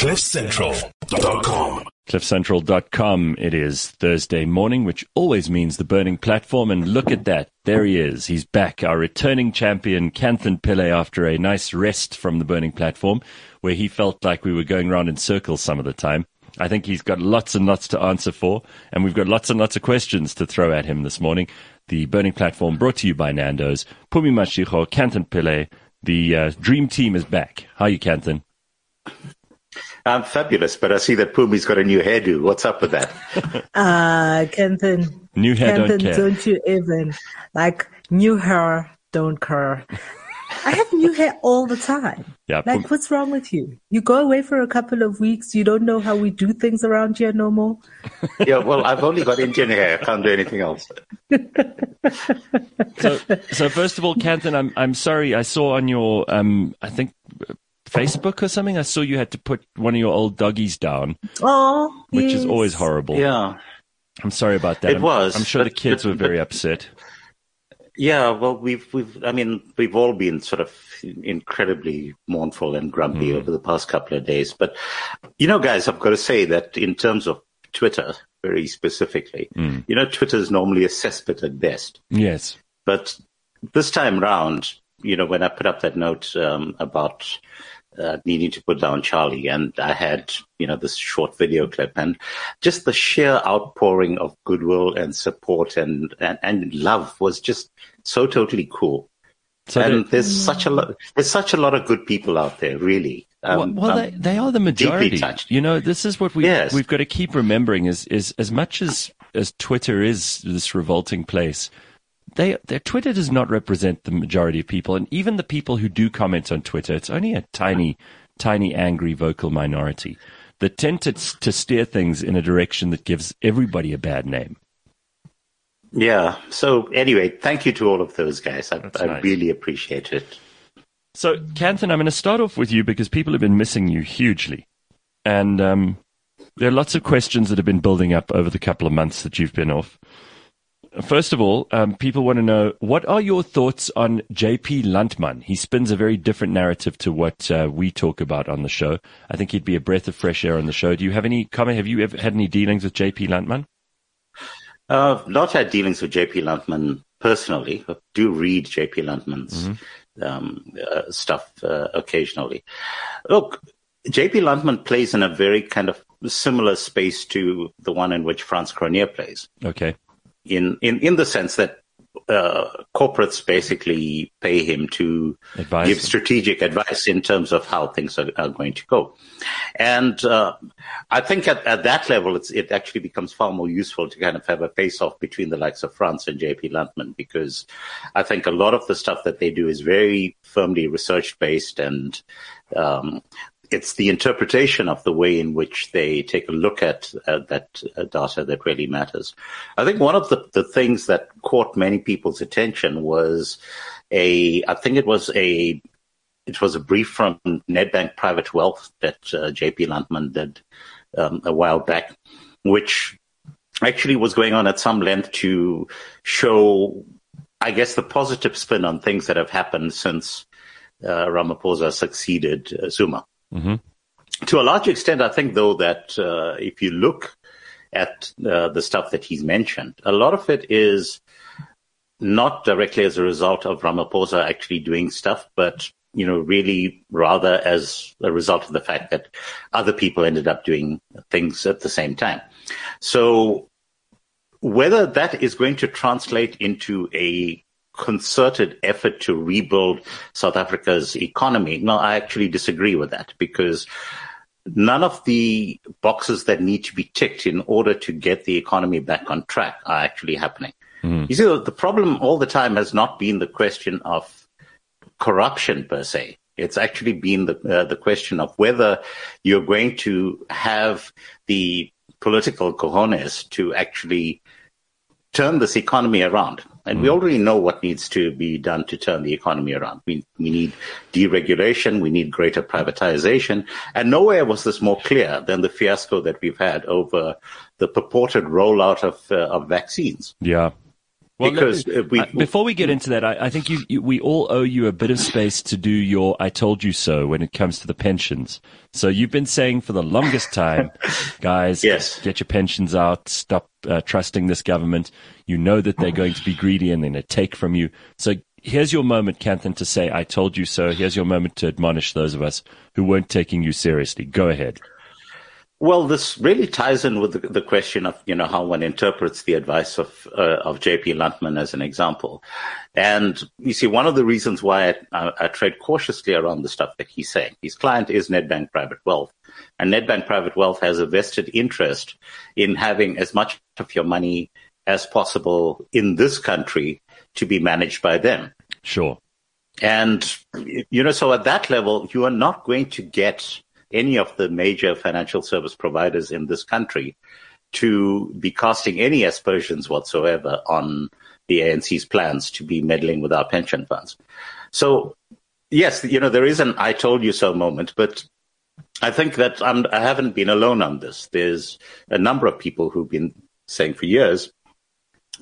CliffCentral.com. CliffCentral.com. It is Thursday morning, which always means the burning platform. And look at that. There he is. He's back. Our returning champion, Kanthan Pillay, after a nice rest from the burning platform, where he felt like we were going around in circles some of the time. I think he's got lots and lots to answer for, and we've got lots and lots of questions to throw at him this morning. The Burning Platform brought to you by Nando's. Phumi Mashigo, Kanthan Pillay. The uh, dream team is back. How are you, Kanthan? I'm fabulous, but I see that Phumi's got a new hairdo. What's up with that? Ah, uh, Kanthan. New hair Kanthan, don't care. don't you even like new hair? Don't care. I have new hair all the time. Yeah, Like, Pum- what's wrong with you? You go away for a couple of weeks. You don't know how we do things around here no more. yeah, well, I've only got Indian hair. I can't do anything else. so, so first of all, Kanthan, I'm I'm sorry. I saw on your um, I think Facebook or something. I saw you had to put one of your old doggies down, Oh, which is always horrible. Yeah. I'm sorry about that. It I'm- was, I'm sure the kids but- were very but- upset. Yeah, well, we've, we've, I mean, we've all been sort of incredibly mournful and grumpy over the past couple of days. But, you know, guys, I've got to say that in terms of Twitter, very specifically, you know, Twitter is normally a cesspit at best. Yes. But this time round, you know, when I put up that note um, about uh, needing to put down Charlie, and I had, you know, this short video clip, and just the sheer outpouring of goodwill and support and and, and love was just so totally cool. So and there's such a lot, there's such a lot of good people out there, really. Um, well, well um, they, they are the majority. You know, this is what we Yes. we've got to keep remembering is is as much as as Twitter is this revolting place. They, their Twitter does not represent the majority of people, and even the people who do comment on Twitter, it's only a tiny, tiny, angry, vocal minority that tend to to steer things in a direction that gives everybody a bad name. yeah. So anyway, thank you to all of those guys. I, I nice. really appreciate it. So, Kanthan, I'm going to start off with you because people have been missing you hugely. And um, there are lots of questions that have been building up over the couple of months that you've been off. First of all, um, people want to know what are your thoughts on JP Landman? He spins a very different narrative to what uh, we talk about on the show. I think he'd be a breath of fresh air on the show. Do you have any comment? Have you ever had any dealings with JP Landman? Uh, not had dealings with JP Landman personally. I do read JP Landman's um, uh, stuff uh, occasionally. Look, JP Landman plays in a very kind of similar space to the one in which Frans Cronje plays, Okay. In, in, in the sense that uh, corporates basically pay him to Advise give strategic advice in terms of how things are, are going to go. And uh, I think at, at that level, it's, it actually becomes far more useful to kind of have a face-off between the likes of Frans and JP Landman because I think a lot of the stuff that they do is very firmly research-based and um, it's the interpretation of the way in which they take a look at uh, that uh, data that really matters. I think one of the, the things that caught many people's attention was a, I think it was a, it was a brief from Nedbank Private Wealth that uh, JP Landman did um, a while back, which actually was going on at some length to show, I guess, the positive spin on things that have happened since uh, Ramaphosa succeeded uh, Zuma. To a large extent, I think, though, that uh, if you look at uh, the stuff that he's mentioned, a lot of it is not directly as a result of Ramaphosa actually doing stuff, but you know, really rather as a result of the fact that other people ended up doing things at the same time. So whether that is going to translate into a concerted effort to rebuild South Africa's economy, no, I actually disagree with that because none of the boxes that need to be ticked in order to get the economy back on track are actually happening. You see, the problem all the time has not been the question of corruption per se. It's actually been the uh, the question of whether you're going to have the political cojones to actually turn this economy around. And we already know what needs to be done to turn the economy around. We, we need deregulation. We need greater privatization. And nowhere was this more clear than the fiasco that we've had over the purported rollout of, uh, of vaccines. Yeah. Well, because let- we, uh, before we get into that, I, I think you, you, we all owe you a bit of space to do your "I told you so" when it comes to the pensions. So you've been saying for the longest time, guys, Yes. get your pensions out, stop uh, trusting this government. You know that they're going to be greedy and they're going to take from you. So here's your moment, Kanthan, to say "I told you so." Here's your moment to admonish those of us who weren't taking you seriously. Go ahead. Well, this really ties in with the, the question of you know how one interprets the advice of uh, of J.P. Landman as an example, and you see one of the reasons why I, I, I tread cautiously around the stuff that he's saying. His client is Nedbank Private Wealth, and Nedbank Private Wealth has a vested interest in having as much of your money as possible in this country to be managed by them. Sure. And, you know, so at that level, you are not going to get any of the major financial service providers in this country to be casting any aspersions whatsoever on the ANC's plans to be meddling with our pension funds. So, yes, you know, there is an I told you so moment, but I think that I'm, I haven't been alone on this. There's a number of people who've been saying for years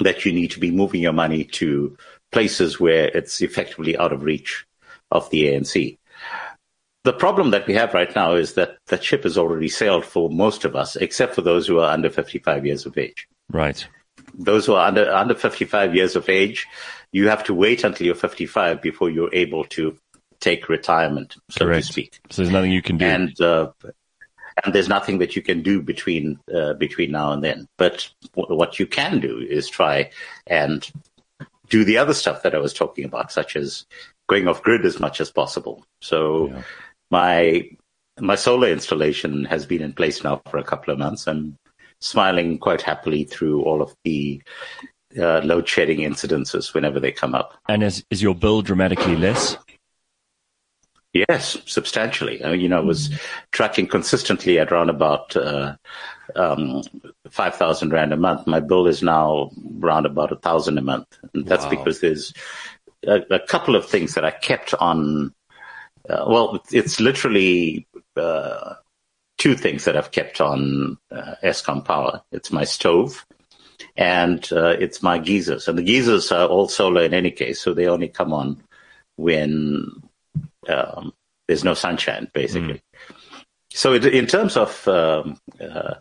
that you need to be moving your money to places where it's effectively out of reach of the ANC. The problem that we have right now is that the ship has already sailed for most of us, except for those who are under 55 years of age. Right. Those who are under, under 55 years of age, you have to wait until you're 55 before you're able to take retirement, so Correct. to speak. So there's nothing you can do. And, uh, and there's nothing that you can do between, uh, between now and then. But w- what you can do is try and do the other stuff that I was talking about, such as going off grid as much as possible. So Yeah. My my solar installation has been in place now for a couple of months. I'm smiling quite happily through all of the uh, load shedding incidences whenever they come up. and is, is your bill dramatically less? Yes, substantially. I mean, you know, I was tracking consistently at around about uh, um, five thousand rand a month. My bill is now around about a thousand a month, and that's Wow. because there's a, a couple of things that I kept on. Uh, well, it's literally uh, two things that I've kept on uh, Eskom power. It's my stove and uh, it's my geysers, and the geysers are all solar in any case, so they only come on when um, there's no sunshine, basically. So, it, in terms of um, uh,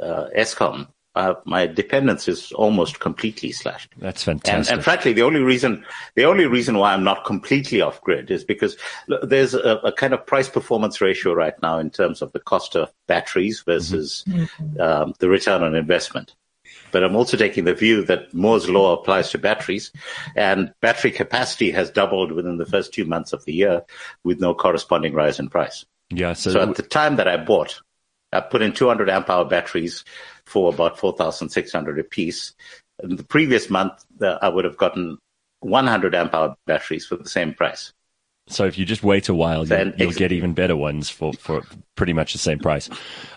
uh, Eskom, uh, my dependence is almost completely slashed. That's fantastic. and frankly, the only reason the only reason why I'm not completely off grid is because l- there's a, a kind of price performance ratio right now in terms of the cost of batteries versus um, the return on investment. But I'm also taking the view that Moore's law applies to batteries, and battery capacity has doubled within the first two months of the year, with no corresponding rise in price. yeah. So, So at the time that I bought, I put in 200 amp hour batteries for about 4,600 a piece. In the previous month, uh, I would have gotten 100 amp hour batteries for the same price. So if you just wait a while, you'll, Then you'll get even better ones for, for pretty much the same price.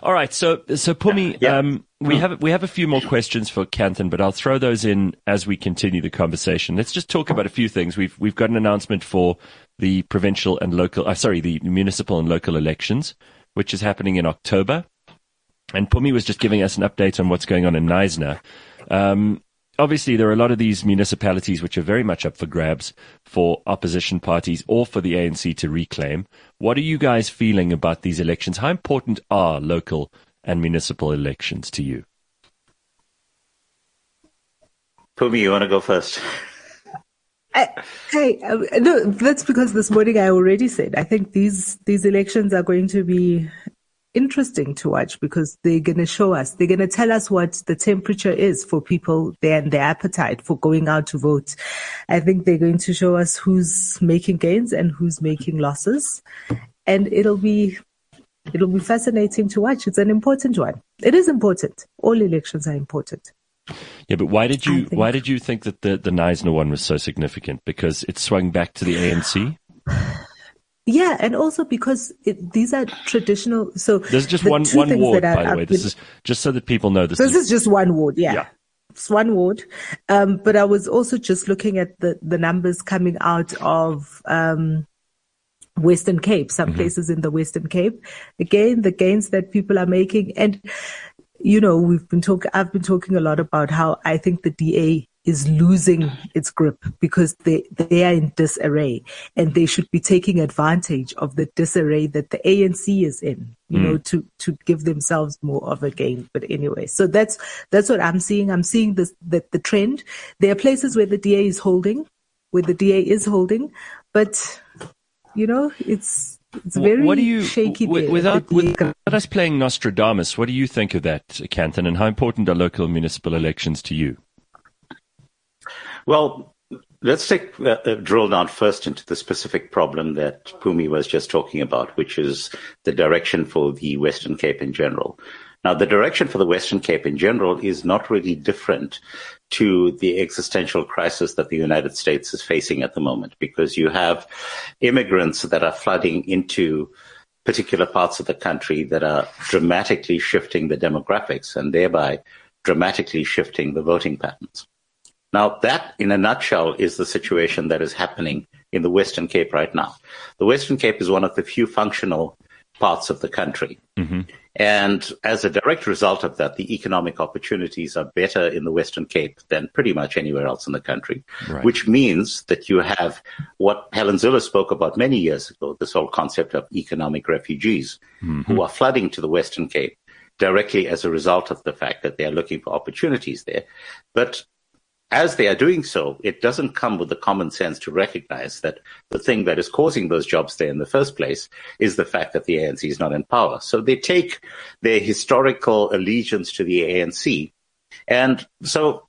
All right. So, so Phumi, Yeah. um, we have, we have a few more questions for Kanthan, but I'll throw those in as we continue the conversation. Let's just talk about a few things. We've, we've got an announcement for the provincial and local, uh, sorry, the municipal and local elections, which is happening in October. And Phumi was just giving us an update on what's going on in Neisner. Um, obviously, there are a lot of these municipalities which are very much up for grabs for opposition parties or for the ANC to reclaim. What are you guys feeling about these elections? How important are local and municipal elections to you? Phumi, you want to go first? I, hey, uh, no, that's because this morning I already said I think these these elections are going to be interesting to watch because they're going to show us, they're going to tell us what the temperature is for people and their appetite for going out to vote. I think they're going to show us who's making gains and who's making losses, and it'll be it'll be fascinating to watch. It's an important one. It is important. All elections are important. Yeah, but why did you think- why did you think that the the Neisner one was so significant? Because it swung back to the ANC. Yeah, and also because it, these are traditional. So There's just the one one ward, by the way. This is just so that people know this. this is, is just one ward. Yeah. Yeah. It's one ward. Um, but I was also just looking at the, the numbers coming out of, um, Western Cape, some Mm-hmm. places in the Western Cape. Again, the gains that people are making. And, you know, we've been talking, I've been talking a lot about how I think the DA is losing its grip because they they are in disarray and they should be taking advantage of the disarray that the ANC is in you mm. know to to give themselves more of a gain but anyway so that's that's what I'm seeing I'm seeing this that the trend there are places where the DA is holding where the DA is holding but you know it's it's very what do you, shaky. W- without, without us playing Nostradamus, what do you think of that, Kanthan, and how important are local municipal elections to you? Well, let's take uh, uh, drill down first into the specific problem that Phumi was just talking about, which is the direction for the Western Cape in general. Now, the direction for the Western Cape in general is not really different to the existential crisis that the United States is facing at the moment, because you have immigrants that are flooding into particular parts of the country that are dramatically shifting the demographics and thereby dramatically shifting the voting patterns. Now, that in a nutshell is the situation that is happening in the Western Cape right now. The Western Cape is one of the few functional parts of the country. Mm-hmm. And as a direct result of that, the economic opportunities are better in the Western Cape than pretty much anywhere else in the country, right. which means that you have what Helen Zille spoke about many years ago, this whole concept of economic refugees mm-hmm. who are flooding to the Western Cape directly as a result of the fact that they are looking for opportunities there. But as they are doing so, it doesn't come with the common sense to recognize that the thing that is causing those jobs there in the first place is the fact that the ANC is not in power. So they take their historical allegiance to the ANC. And so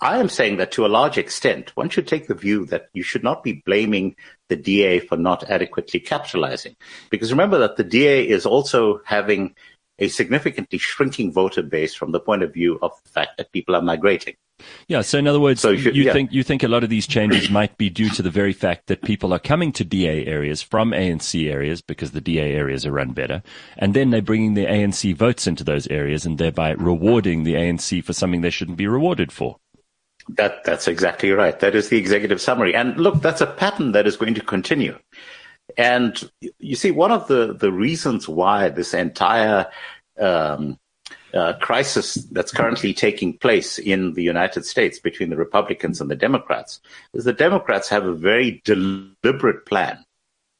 I am saying that to a large extent, one should take the view that you should not be blaming the DA for not adequately capitalizing. Because remember that the DA is also having a significantly shrinking voter base from the point of view of the fact that people are migrating. Yeah. So in other words, so you, you yeah. think you think a lot of these changes might be due to the very fact that people are coming to DA areas from ANC areas because the DA areas are run better, and then they're bringing the ANC votes into those areas and thereby rewarding the ANC for something they shouldn't be rewarded for. That that's exactly right. That is the executive summary. And look, that's a pattern that is going to continue. And you see, one of the the reasons why this entire um, uh, crisis that's currently taking place in the United States between the Republicans and the Democrats is the Democrats have a very deliberate plan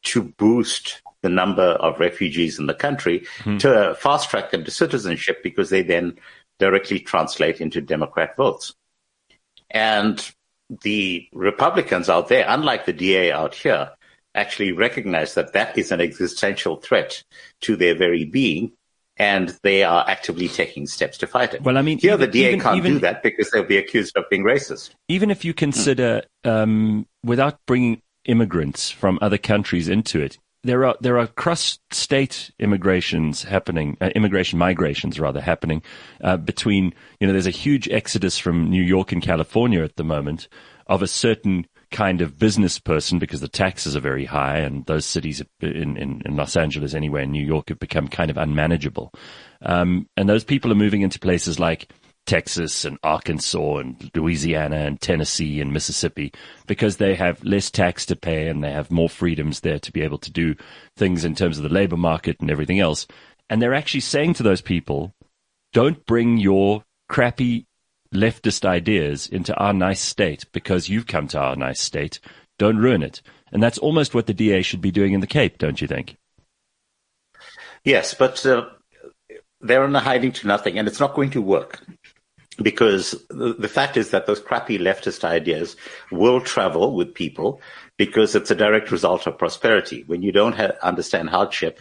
to boost the number of refugees in the country mm-hmm. to fast track them to citizenship because they then directly translate into Democrat votes. And the Republicans out there, unlike the DA out here, actually recognize that that is an existential threat to their very being and they are actively taking steps to fight it. Well, I mean, here even, the DA even, can't even, do that because they'll be accused of being racist. Even if you consider, mm. um, without bringing immigrants from other countries into it, there are there are cross-state immigrations happening, uh, immigration migrations rather happening uh, between. You know, there's a huge exodus from New York and California at the moment of a certain kind of business person because the taxes are very high and those cities in, in, in Los Angeles anyway in New York have become kind of unmanageable. Um, and those people are moving into places like Texas and Arkansas and Louisiana and Tennessee and Mississippi because they have less tax to pay and they have more freedoms there to be able to do things in terms of the labor market and everything else. And they're actually saying to those people, don't bring your crappy leftist ideas into our nice state because you've come to our nice state. Don't ruin it. And that's almost what the DA should be doing in the Cape, don't you think? Yes, but uh, they're in a hiding to nothing, and it's not going to work because the, the fact is that those crappy leftist ideas will travel with people because it's a direct result of prosperity. When you don't ha- understand hardship,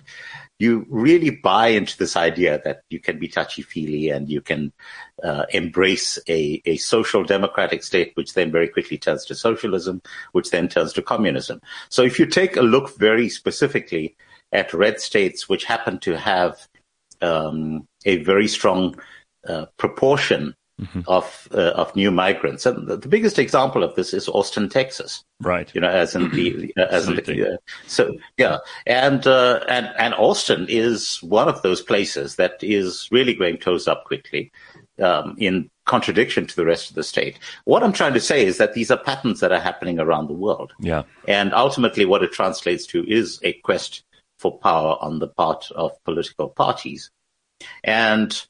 you really buy into this idea that you can be touchy feely and you can uh, embrace a, a social democratic state, which then very quickly turns to socialism, which then turns to communism. So if you take a look very specifically at red states, which happen to have um, a very strong uh, proportion mm-hmm. of uh, of new migrants. And the, the, biggest example of this is Austin, Texas. Right. You know, as in the uh, as in the uh, so yeah, and uh, and and Austin is one of those places that is really going toes up quickly. Um, in contradiction to the rest of the state. What I'm trying to say is that these are patterns that are happening around the world. Yeah. And ultimately what it translates to is a quest for power on the part of political parties. And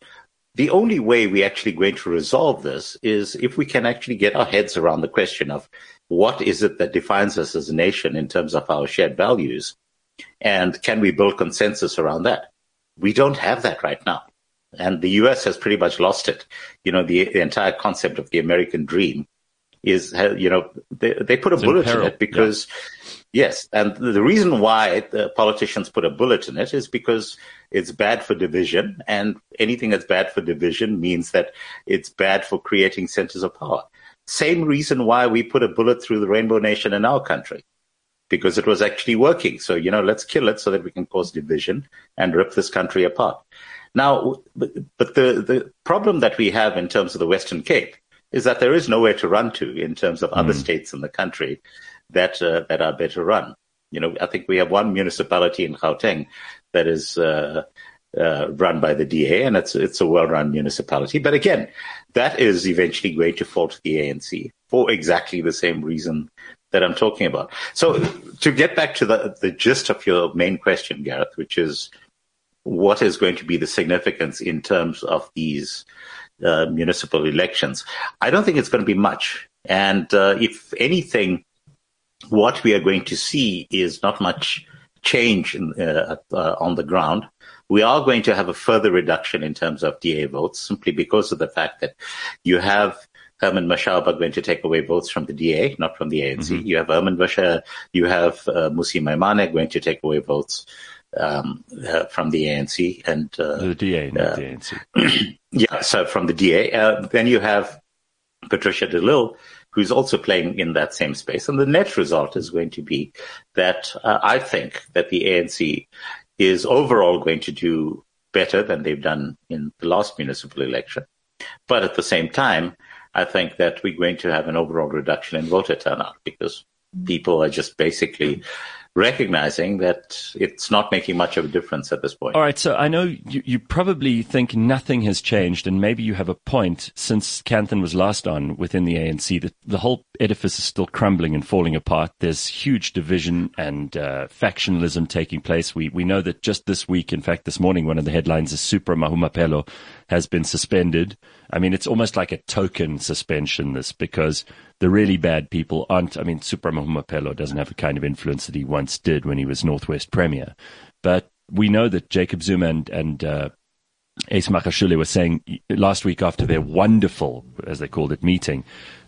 the only way we're actually going to resolve this is if we can actually get our heads around the question of what is it that defines us as a nation in terms of our shared values, and can we build consensus around that? We don't have that right now. And the US has pretty much lost it. You know, the, the entire concept of the American dream is, you know, they, they put a It's bullet in in, it because, yes, and the reason why the politicians put a bullet in it is because it's bad for division, and anything that's bad for division means that it's bad for creating centers of power. Same reason why we put a bullet through the Rainbow Nation in our country, because it was actually working. So, you know, let's kill it so that we can cause division and rip this country apart. Now, but but the, the problem that we have in terms of the Western Cape is that there is nowhere to run to in terms of other hmm. states in the country that uh, that are better run. You know, I think we have one municipality in Gauteng that is uh, uh, run by the DA, and it's it's a well-run municipality. But again, that is eventually going to fall to the ANC for exactly the same reason that I'm talking about. So, to get back to the the gist of your main question, Gareth, which is what is going to be the significance in terms of these uh, municipal elections? I don't think it's going to be much. And uh, if anything, what we are going to see is not much change in, uh, uh, on the ground. We are going to have a further reduction in terms of DA votes simply because of the fact that you have Herman Mashaba going to take away votes from the DA, not from the ANC. You have Herman Mashaba, you have uh, Mmusi Maimane going to take away votes um, uh, from the ANC, and uh, The DA, not the ANC. yeah, so from the DA. Uh, then you have Patricia de Lille, who's also playing in that same space. And the net result is going to be that uh, I think that the ANC is overall going to do better than they've done in the last municipal election. But at the same time, I think that we're going to have an overall reduction in voter turnout because people are just basically recognizing that it's not making much of a difference at this point. All right, so I know you, you probably think nothing has changed, and maybe you have a point since Kanthan was last on within the ANC that the whole edifice is still crumbling and falling apart. There's huge division and uh, factionalism taking place. We we know that just this week, in fact, this morning, one of the headlines is Supra Mahumapelo has been suspended. I mean, it's almost like a token suspension, this, because the really bad people aren't. I mean, Supra Mahumapelo doesn't have the kind of influence that he once did when he was Northwest Premier. But we know that Jacob Zuma and, and uh, Ace Magashule were saying last week after their wonderful, as they called it, meeting,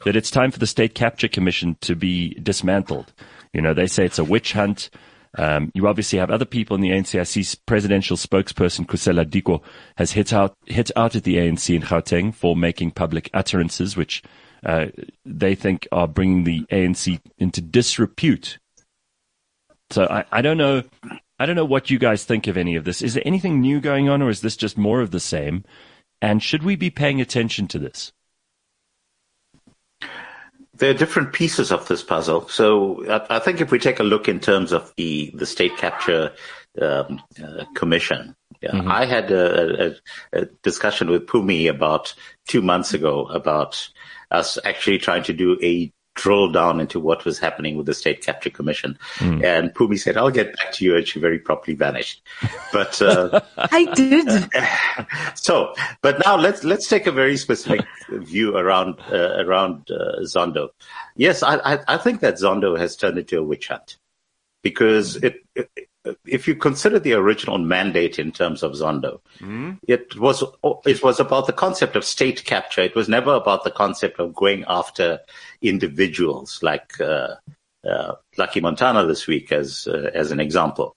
that it's time for the State Capture Commission to be dismantled. You know, they say it's a witch hunt. Um, you obviously have other people in the ANC. I see presidential spokesperson Khusela Diko has hit out hit out at the ANC in Gauteng for making public utterances, which uh, they think are bringing the ANC into disrepute. So I, I don't know. I don't know what you guys think of any of this. Is there anything new going on, or is this just more of the same? And should we be paying attention to this? There are different pieces of this puzzle. So I, I think if we take a look in terms of the, the state capture um, uh, commission, yeah, mm-hmm. I had a, a, a, discussion with Phumi about two months ago about us actually trying to do a drill down into what was happening with the State Capture Commission. Mm. And Phumi said, I'll get back to you. And she very promptly vanished. But, uh, I did. so, but now let's, let's take a very specific view around, uh, around, uh, Zondo. Yes, I, I, I, think that Zondo has turned into a witch hunt because it, it if you consider the original mandate in terms of Zondo, mm. it was it was about the concept of state capture. It was never about the concept of going after individuals like uh, uh, Lucky Montana this week, as uh, as an example,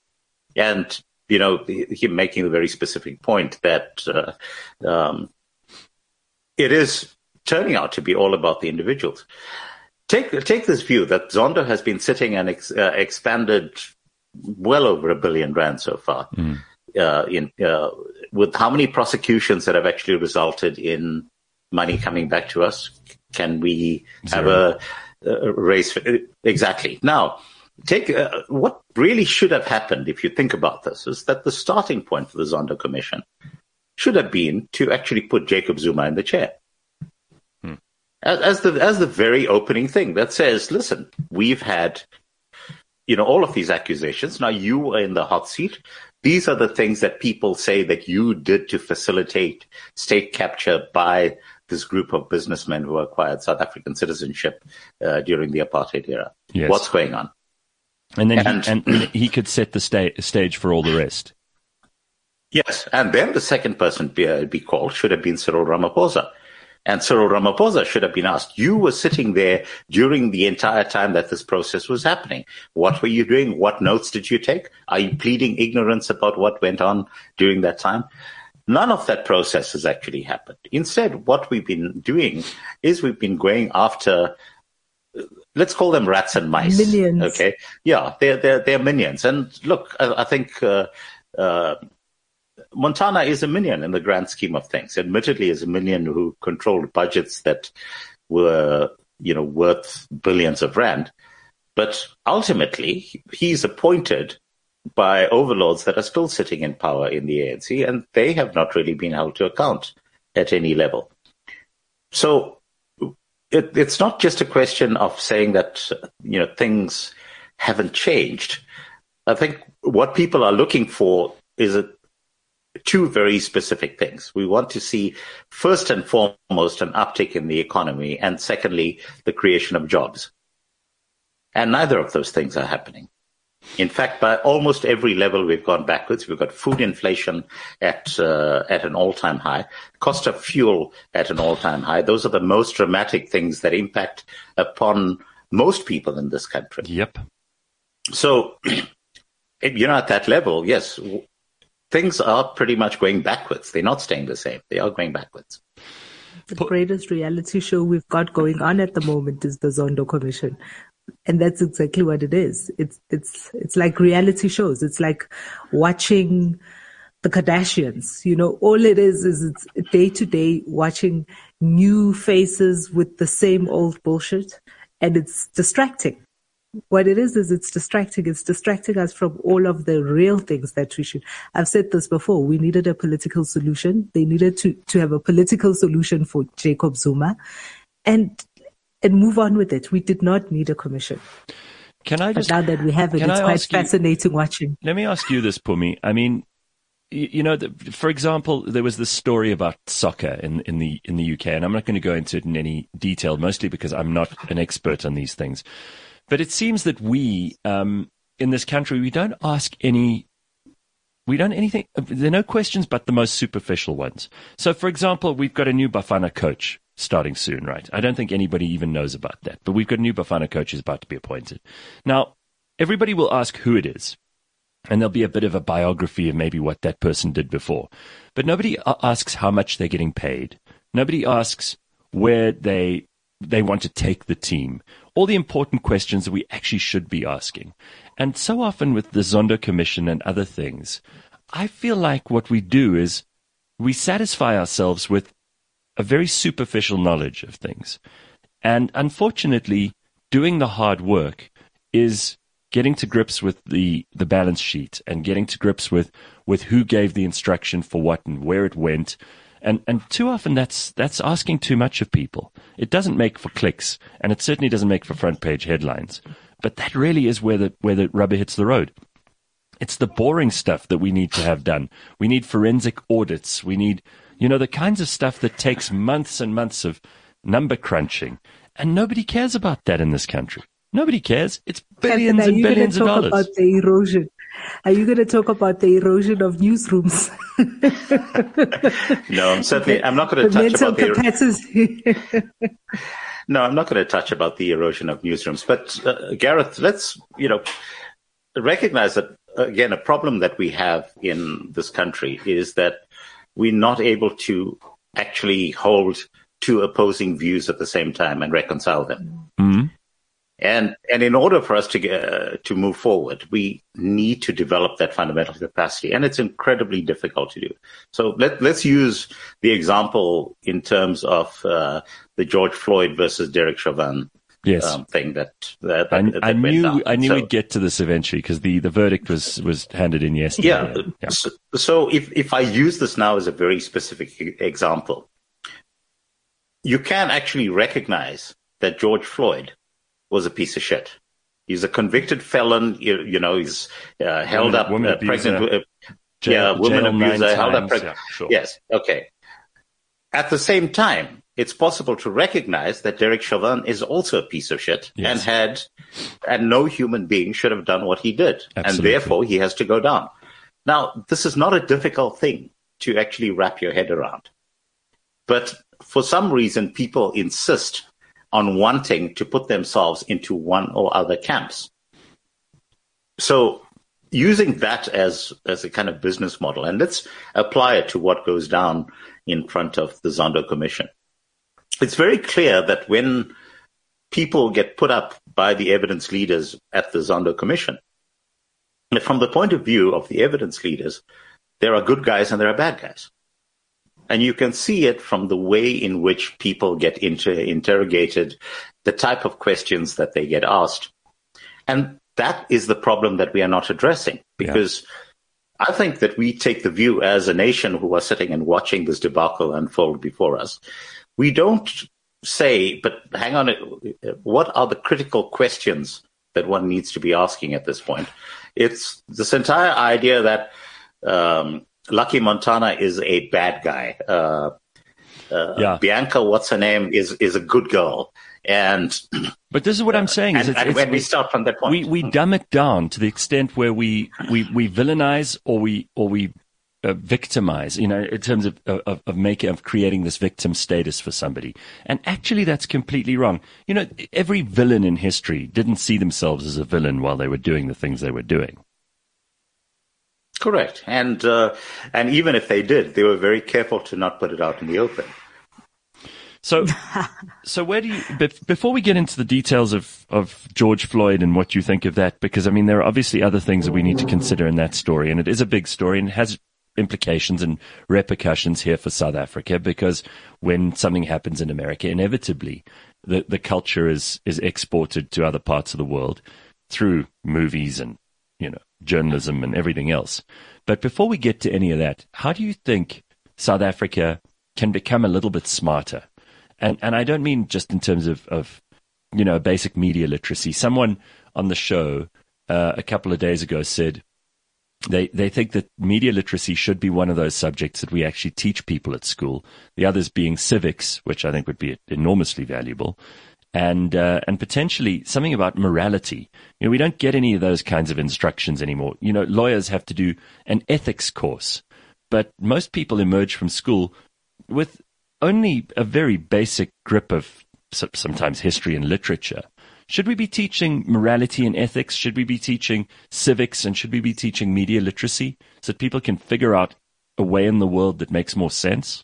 and you know him making the very specific point that uh, um, it is turning out to be all about the individuals. Take take this view that Zondo has been sitting and ex, uh, expanded well over a billion rand so far. Mm. Uh, in uh, with how many prosecutions that have actually resulted in money coming back to us? Can we Zero. have a, a race? For, exactly. Now, take uh, what really should have happened if you think about this is that the starting point for the Zondo Commission should have been to actually put Jacob Zuma in the chair. Hmm. As, as the as the very opening thing that says, listen, we've had you know, all of these accusations. Now you are in the hot seat. These are the things that people say that you did to facilitate state capture by this group of businessmen who acquired South African citizenship uh, during the apartheid era. Yes. What's going on? And then and, he, and he could set the sta- stage for all the rest. Yes, and then the second person be, uh, be called should have been Cyril Ramaphosa. And Cyril Ramaphosa should have been asked, you were sitting there during the entire time that this process was happening. What were you doing? What notes did you take? Are you pleading ignorance about what went on during that time? None of that process has actually happened. Instead, what we've been doing is we've been going after let's call them rats and mice. Minions. Okay. Yeah, they're, they're, they're minions. And look, I, I think, uh, uh, Montana is a minion in the grand scheme of things. Admittedly, is a minion who controlled budgets that were, you know, worth billions of rand. But ultimately, he's appointed by overlords that are still sitting in power in the ANC, and they have not really been held to account at any level. So it, it's not just a question of saying that you know things haven't changed. I think what people are looking for is a, two very specific things. We want to see first and foremost an uptick in the economy, and secondly, the creation of jobs. And neither of those things are happening. In fact, by almost every level, we've gone backwards. We've got food inflation at uh, at an all time high, cost of fuel at an all time high. Those are the most dramatic things that impact upon most people in this country. Yep. So, you know, at that level, yes, things are pretty much going backwards. They're not staying the same. They are going backwards. The greatest reality show we've got going on at the moment is the Zondo Commission and that's exactly what it is. It's it's it's like reality shows. It's like watching the Kardashians. You know, all it is is it's day to day watching new faces with the same old bullshit, and it's distracting. What it is is it's distracting. It's distracting us from all of the real things that we should. I've said this before. We needed a political solution. They needed to to have a political solution for Jacob Zuma, and and move on with it. We did not need a commission. Can I just but now that we have it, it's quite fascinating you, watching. Let me ask you this, Phumi. I mean, you, you know, for example, there was this story about soccer in in the in the UK, and I'm not going to go into it in any detail, mostly because I'm not an expert on these things. But it seems that we um, in this country we don't ask any we don't anything. There are no questions but the most superficial ones. So, for example, we've got a new Bafana coach starting soon, right? I don't think anybody even knows about that, but we've got a new Bafana coach who's about to be appointed. Now, everybody will ask who it is, and there'll be a bit of a biography of maybe what that person did before. But nobody asks how much they're getting paid. Nobody asks where they they want to take the team. All the important questions that we actually should be asking. And so often with the Zondo Commission and other things, I feel like what we do is we satisfy ourselves with a very superficial knowledge of things. And unfortunately, doing the hard work is getting to grips with the, the balance sheet and getting to grips with, with who gave the instruction for what and where it went. And, and too often that's, that's asking too much of people. It doesn't make for clicks and it certainly doesn't make for front page headlines. But that really is where the, where the rubber hits the road. It's the boring stuff that we need to have done. We need forensic audits. We need you know, the kinds of stuff that takes months and months of number crunching. And nobody cares about that in this country. Nobody cares. It's billions Captain, and billions of dollars. About the erosion. Are you going to talk about the erosion of newsrooms? no, I'm certainly. I'm not going to touch about the. no, I'm not going to touch about the erosion of newsrooms. But uh, Gareth, let's you know recognize that again. A problem that we have in this country is that we're not able to actually hold two opposing views at the same time and reconcile them. Mm-hmm. And and in order for us to get, uh, to move forward, we need to develop that fundamental capacity, and it's incredibly difficult to do. So let let's use the example in terms of uh, the George Floyd versus Derek Chauvin yes. Um, thing that, that, that, I, that I knew down. I knew so, we'd get to this eventually because the, the verdict was was handed in yesterday. Yeah. yeah. So, so if if I use this now as a very specific example, you can actually recognize that George Floyd was a piece of shit. He's a convicted felon. You, you know, he's uh, held Woman- up woman uh, pregnant. uh, Jail- yeah, woman abuser held up pregnant. Yeah, sure. Yes, okay. At the same time, it's possible to recognize that Derek Chauvin is also a piece of shit Yes. and had, and no human being should have done what he did. And therefore he has to go down. Now, this is not a difficult thing to actually wrap your head around. But for some reason, people insist on wanting to put themselves into one or other camps. So using that as, as a kind of business model, and let's apply it to what goes down in front of the Zondo Commission. It's very clear that when people get put up by the evidence leaders at the Zondo Commission, from the point of view of the evidence leaders, there are good guys and there are bad guys. And you can see it from the way in which people get inter- interrogated, the type of questions that they get asked. And that is the problem that we are not addressing because I think that we take the view as a nation who are sitting and watching this debacle unfold before us. We don't say, but hang on, what are the critical questions that one needs to be asking at this point? It's this entire idea that um, Lucky Montana is a bad guy. Uh, uh, Yeah. Bianca, what's her name, is is a good girl, and But this is what I'm saying. Is and, it's, and it's- when we start from that point, we we dumb it down to the extent where we we we villainize or we or we uh, victimize you know in terms of of, of making of creating this victim status for somebody and actually that's completely wrong you know every villain in history didn't see themselves as a villain while they were doing the things they were doing Correct, and uh, and even if they did, they were very careful to not put it out in the open. So, so where do you before we get into the details of of George Floyd and what you think of that? Because I mean, there are obviously other things that we need to consider in that story, and it is a big story and has implications and repercussions here for South Africa. Because when something happens in America, inevitably the the culture is is exported to other parts of the world through movies and you know journalism and everything else. But before we get to any of that, how do you think South Africa can become a little bit smarter? And and I don't mean just in terms of, of you know basic media literacy. Someone on the show uh, a couple of days ago said they they think that media literacy should be one of those subjects that we actually teach people at school. The others being civics, which I think would be enormously valuable, and uh, and potentially something about morality. You know, we don't get any of those kinds of instructions anymore. You know, lawyers have to do an ethics course, but most people emerge from school with only a very basic grip of sometimes history and literature. Should we be teaching morality and ethics? Should we be teaching civics? And should we be teaching media literacy so that people can figure out a way in the world that makes more sense?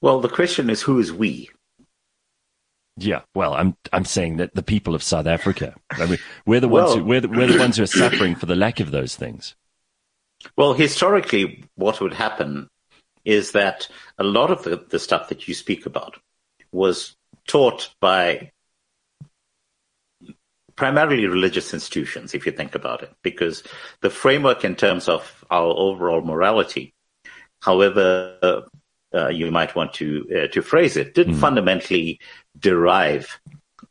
Well, the question is, who is we? Yeah, well, I'm I'm saying that the people of South Africa, I mean, we're the ones Well- who we're the, we're the ones who are suffering for the lack of those things. Well, historically, what would happen is that a lot of the, the stuff that you speak about was taught by primarily religious institutions, if you think about it, because the framework in terms of our overall morality, however uh, you might want to uh, to phrase it, did fundamentally derive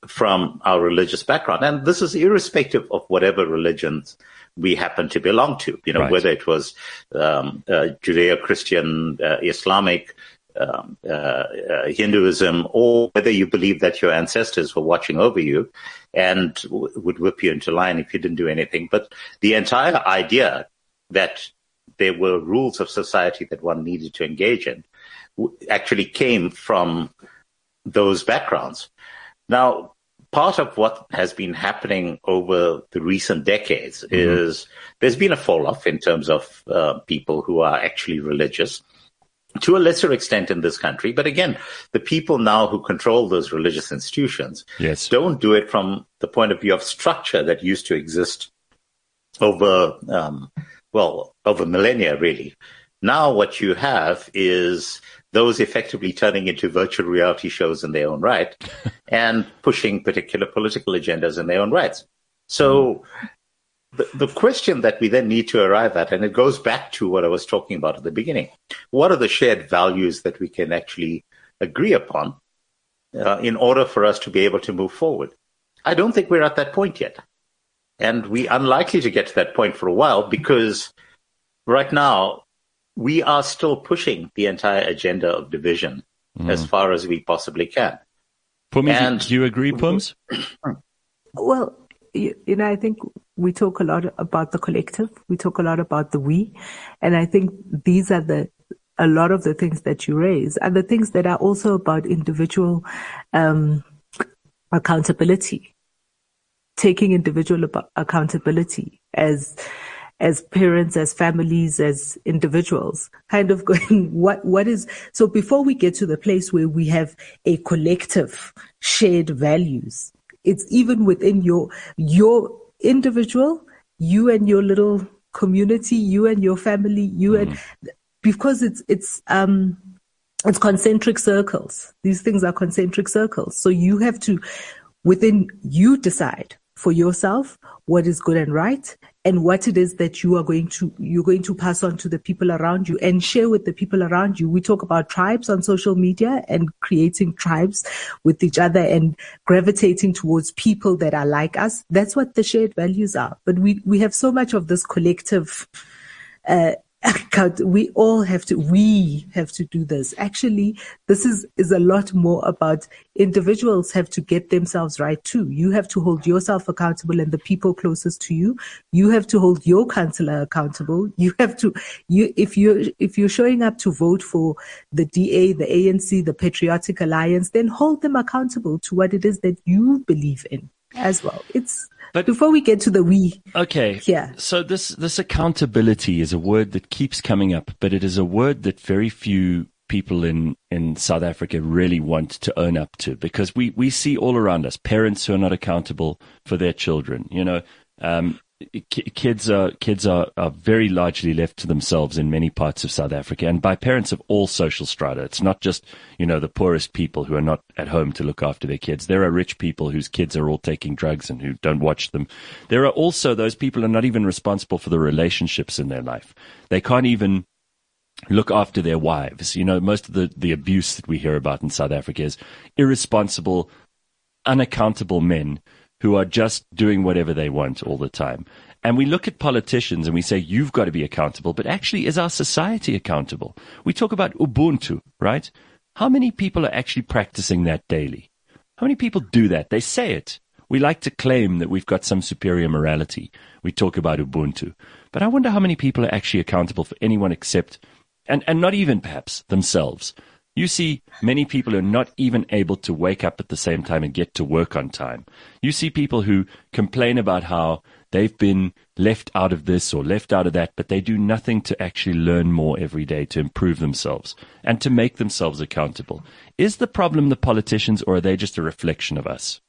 from our religious background, and this is irrespective of whatever religions we happen to belong to. You know, Right. whether it was um, uh, Judeo-Christian, uh, Islamic, um, uh, uh, Hinduism, or whether you believe that your ancestors were watching over you and w- would whip you into line if you didn't do anything. But the entire idea that there were rules of society that one needed to engage in actually came from those backgrounds. Now, part of what has been happening over the recent decades is there's been a fall off in terms of uh, people who are actually religious to a lesser extent in this country. But again, the people now who control those religious institutions Yes. don't do it from the point of view of structure that used to exist over, um, well, over millennia, really. Now what you have is those effectively turning into virtual reality shows in their own right and pushing particular political agendas in their own rights. So the, the question that we then need to arrive at, and it goes back to what I was talking about at the beginning, what are the shared values that we can actually agree upon uh, in order for us to be able to move forward? I don't think we're at that point yet. And we're unlikely to get to that point for a while because right now we are still pushing the entire agenda of division mm. as far as we possibly can. Pums, and, do you agree, Pums? Well, you, you, know, I think we talk a lot about the collective. We talk a lot about the we. And I think these are the, a lot of the things that you raise are the things that are also about individual, um, accountability, taking individual accountability as, as parents, as families, as individuals, kind of going, what, what is, so before we get to the place where we have a collective shared values, it's even within your, your individual, you and your little community, you and your family, you mm. and, because it's, it's, um, it's concentric circles. These things are concentric circles. So you have to, within you decide for yourself what is good and right and what it is that you are going to you're going to pass on to the people around you and share with the people around you. We talk about tribes on social media and creating tribes with each other and gravitating towards people that are like us. That's what the shared values are. But we we have so much of this collective uh, we all have to we have to do this. Actually this is is a lot more about individuals have to get themselves right too. You have to hold yourself accountable and the people closest to you. You have to hold your councillor accountable. You have to you if you if you're showing up to vote for the DA the ANC the patriotic alliance then hold them accountable to what it is that you believe in as well. It's but before we get to the we, okay, yeah. So this this accountability is a word that keeps coming up, but it is a word that very few people in, in South Africa really want to own up to because we, we see all around us parents who are not accountable for their children. You know, um, kids are kids are, are very largely left to themselves in many parts of South Africa, and by parents of all social strata. It's not just you know the poorest people who are not at home to look after their kids. There are rich people whose kids are all taking drugs and who don't watch them. There are also those people who are not even responsible for the relationships in their life. They can't even look after their wives. You know, most of the, the abuse that we hear about in South Africa is irresponsible, unaccountable men who are just doing whatever they want all the time. And we look at politicians and we say, you've got to be accountable, but actually, is our society accountable? We talk about Ubuntu, right? How many people are actually practicing that daily? How many people do that? They say it. We like to claim that we've got some superior morality. We talk about Ubuntu. But I wonder how many people are actually accountable for anyone except, and, and not even perhaps themselves. You see many people are not even able to wake up at the same time and get to work on time. You see people who complain about how they've been left out of this or left out of that, but they do nothing to actually learn more every day to improve themselves and to make themselves accountable. Is the problem the politicians or are they just a reflection of us?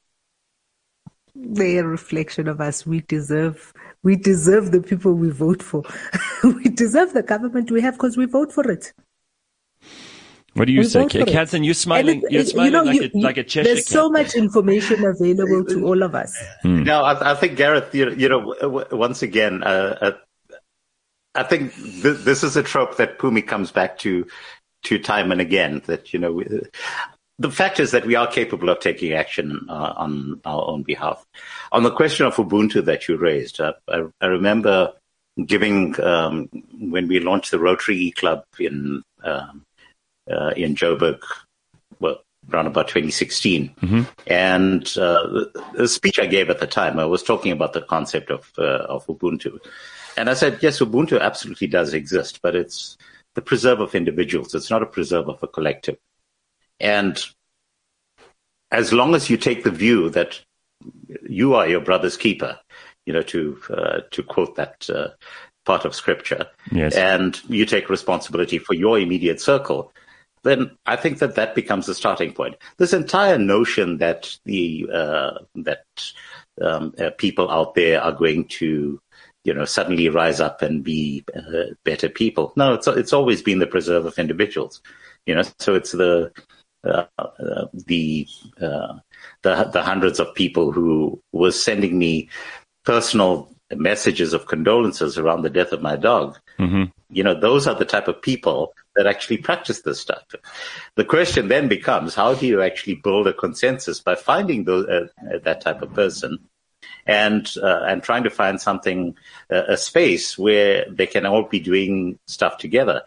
They're a reflection of us. We deserve, we deserve the people we vote for. we deserve the government we have because we vote for it. What do you say, Kanthan? You're smiling. It, you're smiling you know, like, you, a, like a Cheshire There's cat. so much information available to all of us. Hmm. No, I, I, think Gareth. You, you know, once again, uh, uh, I think th- this is a trope that Phumi comes back to, to time and again. That you know, we, the fact is that we are capable of taking action uh, on our own behalf. On the question of Ubuntu that you raised, uh, I, I, remember giving um, when we launched the Rotary Club in. Um, uh, in Joburg, well, around about 2016. Mm-hmm. And uh, the speech I gave at the time, I was talking about the concept of uh, of Ubuntu, and I said, yes, Ubuntu absolutely does exist, but it's the preserve of individuals. It's not a preserve of a collective. And as long as you take the view that you are your brother's keeper, you know, to uh, to quote that uh, part of scripture, yes. and you take responsibility for your immediate circle, then I think that that becomes the starting point. This entire notion that the uh, that um, uh, people out there are going to, you know, suddenly rise up and be uh, better people. No, it's it's always been the preserve of individuals. You know, so it's the uh, uh, the uh, the the hundreds of people who were sending me personal messages of condolences around the death of my dog Mm-hmm. You know, those are the type of people that actually practice this stuff. The question then becomes, how do you actually build a consensus by finding those, uh, that type of person and uh, and trying to find something, uh, a space where they can all be doing stuff together.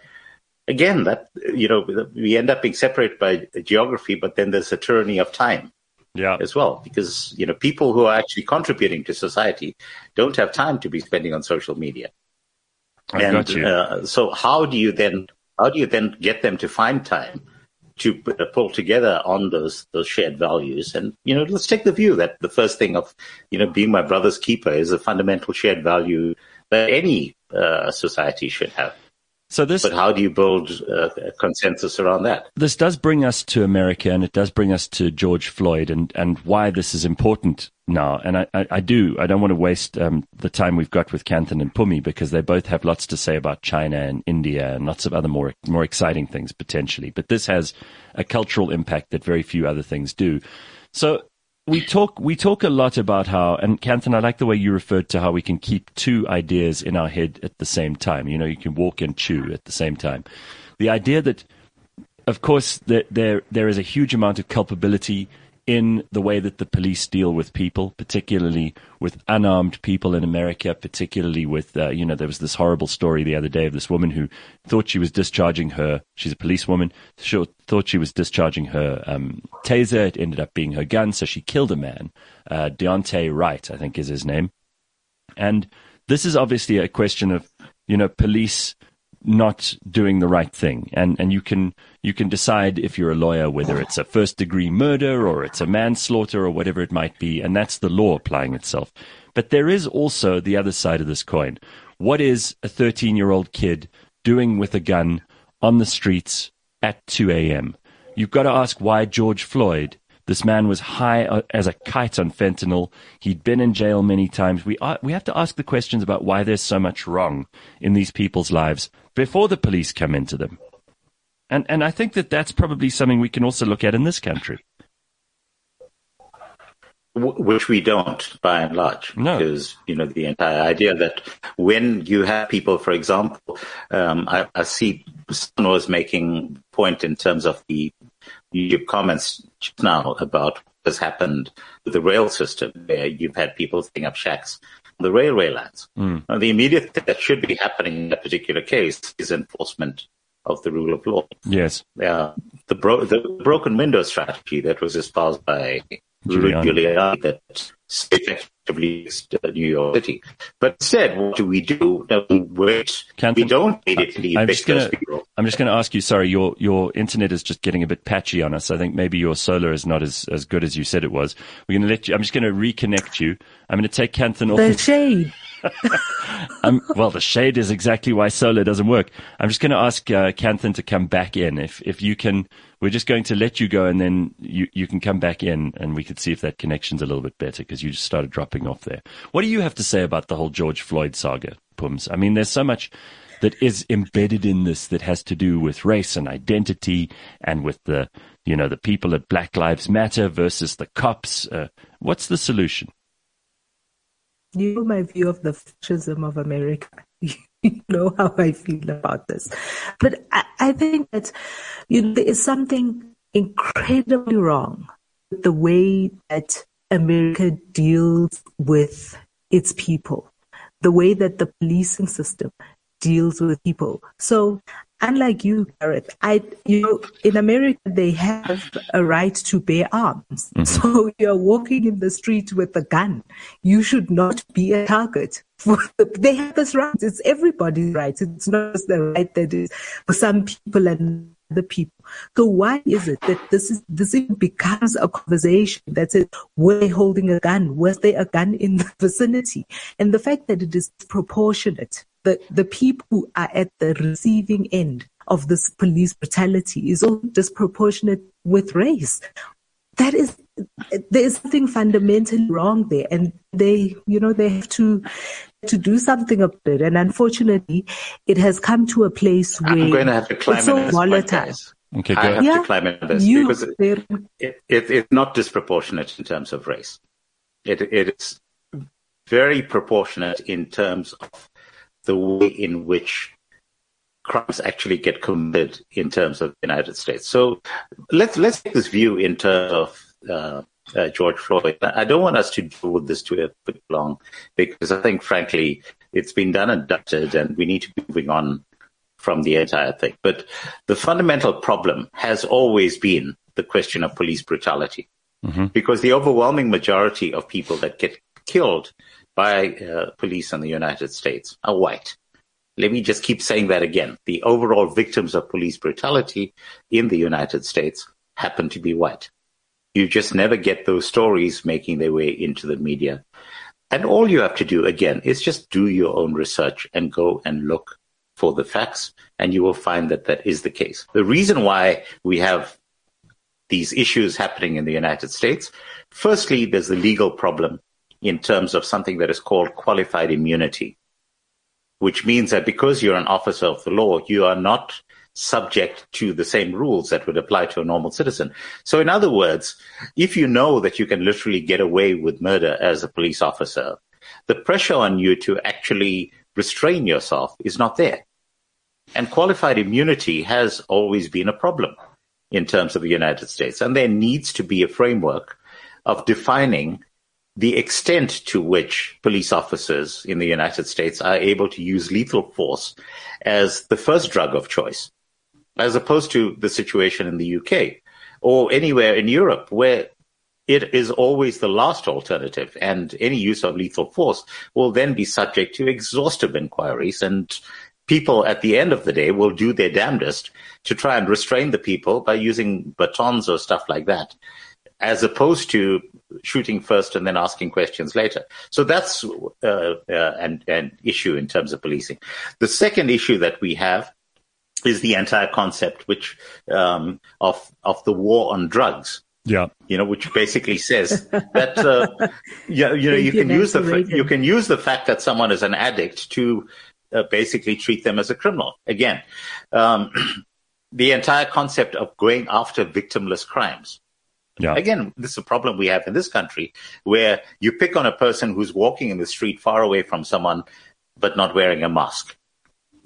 Again, that you know, we end up being separated by geography, but then there's a tyranny of time yeah. as well. Because, you know, people who are actually contributing to society don't have time to be spending on social media. I and. Uh, so how do you then, how do you then get them to find time to pull together on those, those shared values? And, you know, let's take the view that the first thing of, you know, being my brother's keeper is a fundamental shared value that any uh, society should have. So this, but how do you build a consensus around that? This does bring us to America, and it does bring us to George Floyd, and and why this is important now. And I, I, I do I don't want to waste um, the time we've got with Kanthan and Phumi because they both have lots to say about China and India and lots of other more more exciting things potentially. But this has a cultural impact that very few other things do. So we talk we talk a lot about how and Kanthan, I like the way you referred to how we can keep two ideas in our head at the same time. You know, you can walk and chew at the same time. The idea that of course that there there is a huge amount of culpability in the way that the police deal with people, particularly with unarmed people in America, particularly with, uh, you know, there was this horrible story the other day of this woman who thought she was discharging her, she's a policewoman, she thought she was discharging her um, taser. It ended up being her gun, so she killed a man. Uh, Daunte Wright, I think is his name. And this is obviously a question of, you know, police not doing the right thing. And, and you can, you can decide if you're a lawyer whether it's a first degree murder or it's a manslaughter or whatever it might be. And that's the law applying itself. But there is also the other side of this coin. What is a 13 year old kid doing with a gun on the streets at 2 a.m.? You've got to ask why George Floyd this man was high uh, as a kite on fentanyl. He'd been in jail many times. We, are, we have to ask the questions about why there's so much wrong in these people's lives before the police come into them. And, and I think that that's probably something we can also look at in this country. Which we don't, by and large, no. because you know the entire idea that when you have people, for example, um, I, I see someone was making point in terms of the YouTube comments just now about what has happened with the rail system, where you've had people setting up shacks on the railway lines. Mm. Now, the immediate thing that should be happening in that particular case is enforcement of the rule of law. Yes. Uh, the, bro- the broken window strategy that was espoused by Giuliani, Giuliani that New York City. But instead, what do we do? we wait. we don't immediately I'm just gonna, people. I'm just going to ask you. Sorry, your your internet is just getting a bit patchy on us. I think maybe your solar is not as, as good as you said it was. We're going to let you. I'm just going to reconnect you. I'm going to take Kanthan off. The shade. Well, the shade is exactly why solar doesn't work. I'm just going to ask uh, to come back in. If if you can, we're just going to let you go, and then you you can come back in, and we could see if that connection's a little bit better because you just started dropping off there. What do you have to say about the whole George Floyd saga, Pums? I mean, there's so much that is embedded in this that has to do with race and identity, and with the you know the people at Black Lives Matter versus the cops. Uh, what's the solution? You know my view of the fascism of America. you know how I feel about this. But I, I think that you know, there is something incredibly wrong with the way that America deals with its people, the way that the policing system deals with people. So unlike you, Gareth, I, you know, in America, they have a right to bear arms. Mm-hmm. So you're walking in the street with a gun. You should not be a target. For the, they have this right. It's everybody's right. It's not just the right that is for some people and the people. So why is it that this is this even becomes a conversation that says were they holding a gun? Was there a gun in the vicinity? And the fact that it is proportionate the, the people who are at the receiving end of this police brutality is all disproportionate with race. That is, there is something fundamentally wrong there, and they, you know, they have to to do something about it. And unfortunately, it has come to a place where I'm going to have to climb it's so volatile. Okay, I have yeah, to climb into this you, because it, it, it, it's not disproportionate in terms of race. It, it is very proportionate in terms of the way in which crimes actually get committed in terms of the United States. So let's let's take this view in terms of uh, uh, George Floyd. I don't want us to deal with this too long because I think, frankly, it's been done and dusted, and we need to be moving on from the entire thing. But the fundamental problem has always been the question of police brutality, mm-hmm. because the overwhelming majority of people that get killed by uh, police in the United States are white. Let me just keep saying that again. The overall victims of police brutality in the United States happen to be white. You just never get those stories making their way into the media. And all you have to do, again, is just do your own research and go and look for the facts, and you will find that that is the case. The reason why we have these issues happening in the United States, firstly, there's the legal problem in terms of something that is called qualified immunity, which means that because you're an officer of the law, you are not subject to the same rules that would apply to a normal citizen. So in other words, if you know that you can literally get away with murder as a police officer, the pressure on you to actually restrain yourself is not there. And qualified immunity has always been a problem in terms of the United States. And there needs to be a framework of defining the extent to which police officers in the United States are able to use lethal force as the first drug of choice as opposed to the situation in the UK or anywhere in Europe where it is always the last alternative and any use of lethal force will then be subject to exhaustive inquiries and people at the end of the day will do their damnedest to try and restrain the people by using batons or stuff like that as opposed to shooting first and then asking questions later. So that's uh, uh, an, an issue in terms of policing. The second issue that we have is the entire concept which um, of of the war on drugs. Yeah, you know, which basically says that uh, you, you know you can use the you can use the fact that someone is an addict to uh, basically treat them as a criminal. Again, um, the entire concept of going after victimless crimes. Yeah. Again, this is a problem we have in this country where you pick on a person who's walking in the street far away from someone but not wearing a mask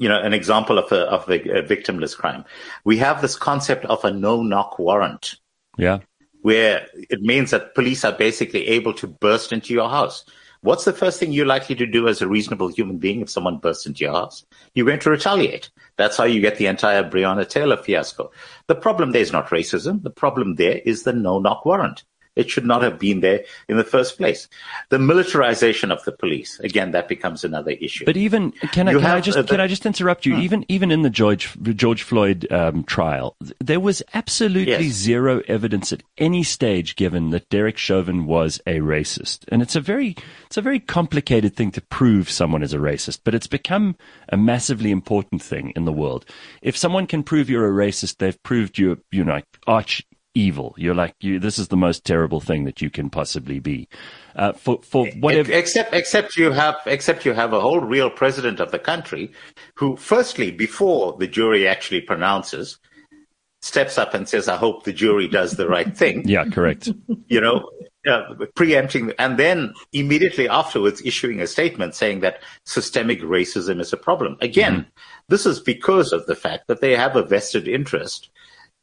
you know, an example of a, of a, a victimless crime. We have this concept of a no knock warrant. Yeah. Where it means that police are basically able to burst into your house. What's the first thing you're likely to do as a reasonable human being if someone bursts into your house? You're going to retaliate. That's how you get the entire Breonna Taylor fiasco. The problem there is not racism. The problem there is the no knock warrant. It should not have been there in the first place. The militarization of the police, again, that becomes another issue. But even can I, can I just uh, can I just interrupt you? Hmm. Even even in the George George Floyd um, trial, there was absolutely yes. zero evidence at any stage given that Derek Chauvin was a racist, and it's a very it's a very complicated thing to prove someone is a racist, but it's become a massively important thing in the world. If someone can prove you're a racist, they've proved you're you know arch evil. You're like, you, this is the most terrible thing that you can possibly be. Uh, for for whatever, except except you have except you have a whole real president of the country who, firstly, before the jury actually pronounces, steps up and says, "I hope the jury does the right thing." yeah, correct. You know, uh, preempting, and then immediately afterwards issuing a statement saying that systemic racism is a problem. Again, mm-hmm. this is because of the fact that they have a vested interest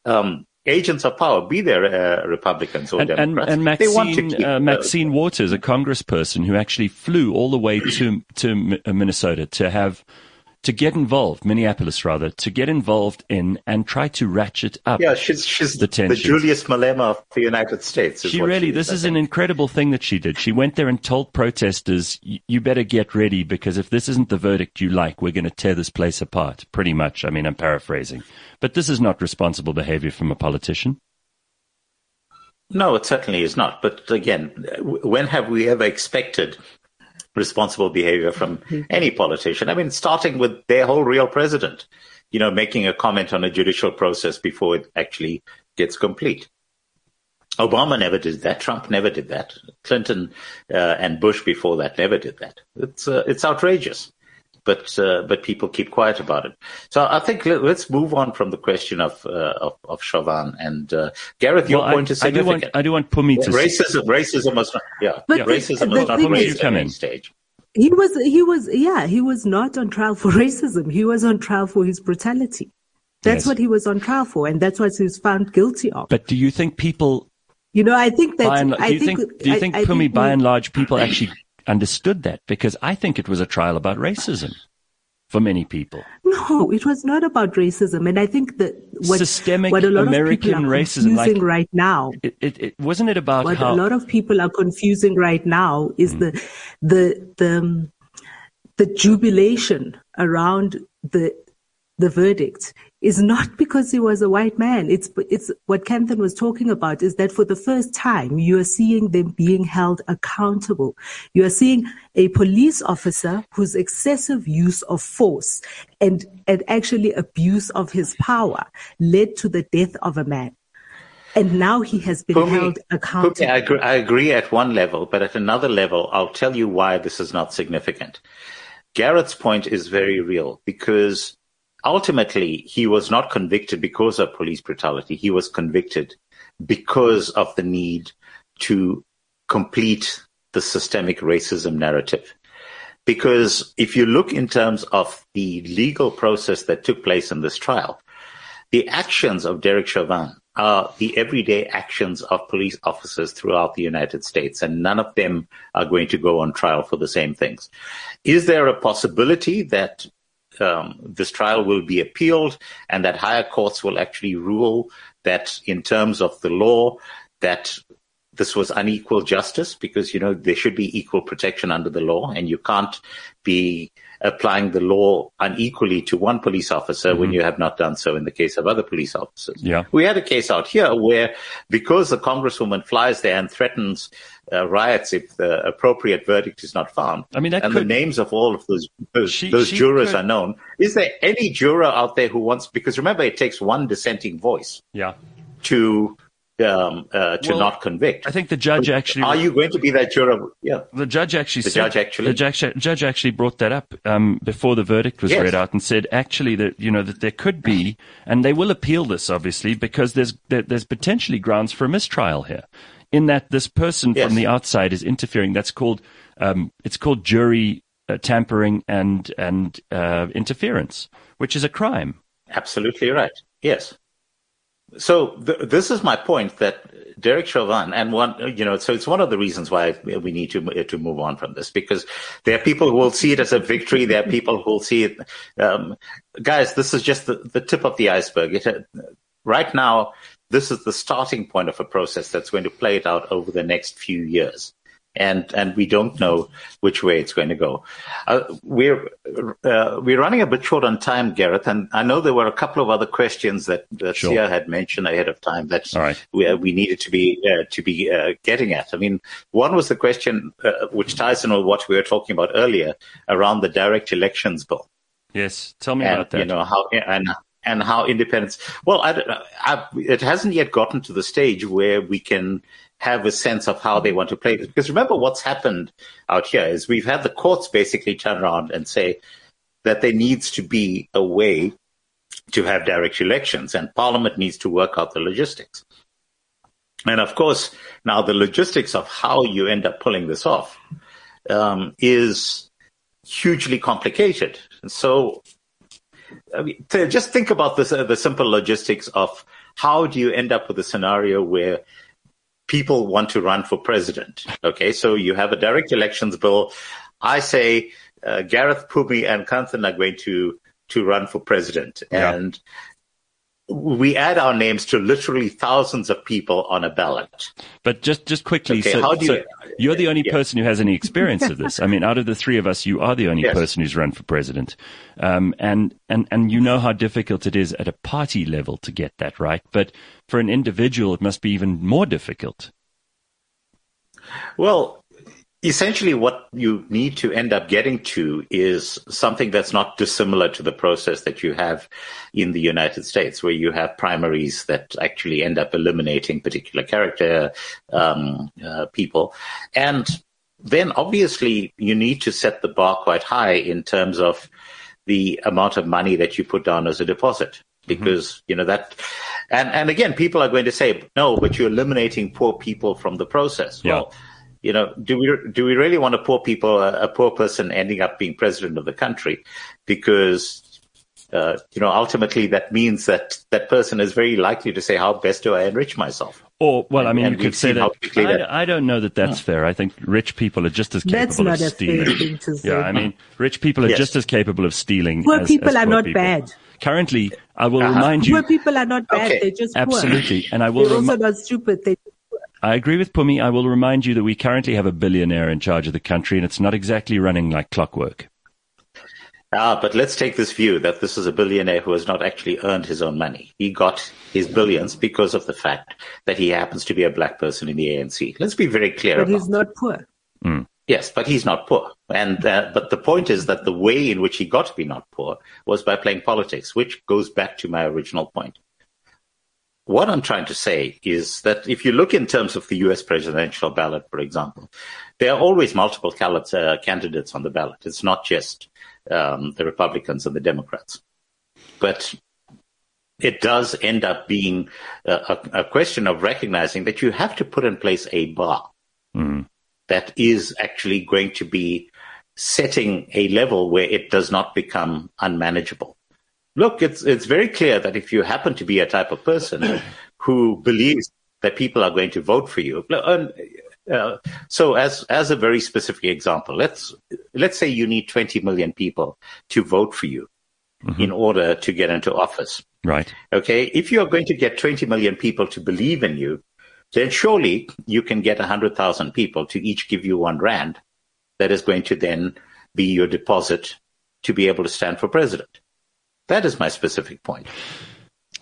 um, agents of power, be they uh, Republicans or and, Democrats. And, and Maxine, keep, uh, Maxine Waters, a congressperson who actually flew all the way to to uh, Minnesota to have to get involved, Minneapolis rather, to get involved in and try to ratchet up. Yeah, she's she's the, the Julius Malema of the United States. She really, she this is, is an incredible thing that she did. She went there and told protesters, "You better get ready because if this isn't the verdict you like, we're going to tear this place apart." Pretty much. I mean, I'm paraphrasing. But this is not responsible behavior from a politician. No, it certainly is not. But again, when have we ever expected responsible behavior from any politician? I mean, starting with their whole real president, you know, making a comment on a judicial process before it actually gets complete. Obama never did that. Trump never did that. Clinton uh, and Bush before that never did that. It's uh, it's outrageous but uh, but people keep quiet about it. So I think let, us move on from the question of uh, of, of Chauvin and uh, Gareth. Your well, point I, is significant. I do want I do want Phumi to racism. Racism must not. Yeah, but yeah. racism must not be you come in. stage. He was, he was, yeah, he was not on trial for racism. He was on trial for his brutality. That's Yes. what he was on trial for, and that's what he was found guilty of. But do you think people, you know, I think that by and, do you think, do you think, I Phumi, think by and large, people actually understood that? Because I think it was a trial about racism for many people. No, it was not about racism, and I think that what Systemic what a lot American of people are racism, like- confusing right now, It, it, it wasn't it about what how a lot of people are confusing right now is Mm. the the the um, the jubilation around the the verdict is not because he was a white man. It's it's what Kanthan was talking about is that for the first time you are seeing them being held accountable. You are seeing a police officer whose excessive use of force and and actually abuse of his power led to the death of a man. And now he has been Phumi, held accountable. Phumi, I, agree, I agree at one level, but at another level, I'll tell you why this is not significant. Gareth's point is very real because ultimately he was not convicted because of police brutality. He was convicted because of the need to complete the systemic racism narrative. Because if you look in terms of the legal process that took place in this trial, the actions of Derek Chauvin are the everyday actions of police officers throughout the United States, and none of them are going to go on trial for the same things. Is there a possibility that um, this trial will be appealed and that higher courts will actually rule that in terms of the law that this was unequal justice because you know there should be equal protection under the law and you can't be applying the law unequally to one police officer when you have not done so in the case of other police officers. Yeah. We had a case out here where because the congresswoman flies there and threatens uh, riots if the appropriate verdict is not found. I mean, and could- the names of all of those those, She- those she jurors could- are known. Is there any juror out there who wants? Because remember, it takes one dissenting voice yeah. to um, uh, to Well, not convict. I think the judge actually Are you going to be that juror? Yeah. The judge actually The said, judge actually- the judge, judge actually brought that up um, before the verdict was Yes. read out and said actually that you know that there could be and they will appeal this obviously because there's there, there's potentially grounds for a mistrial here in that this person Yes. from the outside is interfering that's called um, it's called jury uh, tampering and and uh, interference which is a crime Absolutely right. Yes. So th- this is my point that Derek Chauvin and one, you know, so it's one of the reasons why we need to to move on from this because there are people who will see it as a victory. There are people who will see it, um, guys. This is just the, the tip of the iceberg. It, right now, this is the starting point of a process that's going to play it out over the next few years. And and we don't know which way it's going to go. Uh, we're uh, we're running a bit short on time, Gareth, and I know there were a couple of other questions that that Sure. Sia had mentioned ahead of time that right. we, we needed to be uh, to be uh, getting at. I mean, one was the question uh, which ties in with what we were talking about earlier around the direct elections bill yes tell me and about that you know how and and how independence. Well, I. I, it hasn't yet gotten to the stage where we can have a sense of how they want to play. Because remember, what's happened out here is we've had the courts basically turn around and say that there needs to be a way to have direct elections, and Parliament needs to work out the logistics. And of course, now the logistics of how you end up pulling this off um, is hugely complicated. So I mean, just think about this, uh, the simple logistics of how do you end up with a scenario where people want to run for president? Okay, so you have a direct elections bill. I say uh, Gareth Pumi and Kanthan are going to to run for president, Yeah. and we add our names to literally thousands of people on a ballot. But just just quickly, Okay, so, how do so you- you're the only yeah. person who has any experience of this. I mean, out of the three of us, you are the only Yes. person who's run for president, um, and and and you know how difficult it is at a party level to get that right. But for an individual, it must be even more difficult. Well, essentially, what you need to end up getting to is something that's not dissimilar to the process that you have in the United States, where you have primaries that actually end up eliminating particular character um, uh, people. And then obviously, you need to set the bar quite high in terms of the amount of money that you put down as a deposit. Because, you know, that, and, and again, people are going to say, no, but you're eliminating poor people from the process. Yeah. Well, You know, do we do we really want a poor people, a, a poor person ending up being president of the country? Because uh, you know, ultimately that means that that person is very likely to say, "How best do I enrich myself?" Or, well, I mean, you could say that, that. I, don't know that that's yeah. fair. I think rich people are just as capable of stealing. Yeah, I mean, rich people are yes. just as capable of stealing. Poor as, people as are not people. bad. Currently, I will uh-huh. remind you. Poor people are not bad. Okay. They're just poor. Absolutely, and I will. They're remi- also not stupid. They I agree with Phumi. I will remind you that we currently have a billionaire in charge of the country, and it's not exactly running like clockwork. Ah, but let's take this view that this is a billionaire who has not actually earned his own money. He got his billions because of the fact that he happens to be a black person in the ANC. Let's be very clear. But he's not poor. Mm. Yes, but he's not poor. And uh, but the point is that the way in which he got to be not poor was by playing politics, which goes back to my original point. What I'm trying to say is that if you look in terms of the US presidential ballot, for example, there are always multiple uh, candidates on the ballot. It's not just um, the Republicans and the Democrats. But it does end up being a, a, question of recognizing that you have to put in place a bar mm. that is actually going to be setting a level where it does not become unmanageable. Look, it's it's very clear that if you happen to be a type of person who believes that people are going to vote for you, uh, so as as a very specific example, let's let's say you need 20 million people to vote for you mm-hmm. in order to get into office. Right. Okay. If you are going to get 20 million people to believe in you, then surely you can get 100,000 people to each give you one rand. That is going to then be your deposit to be able to stand for president. That is my specific point.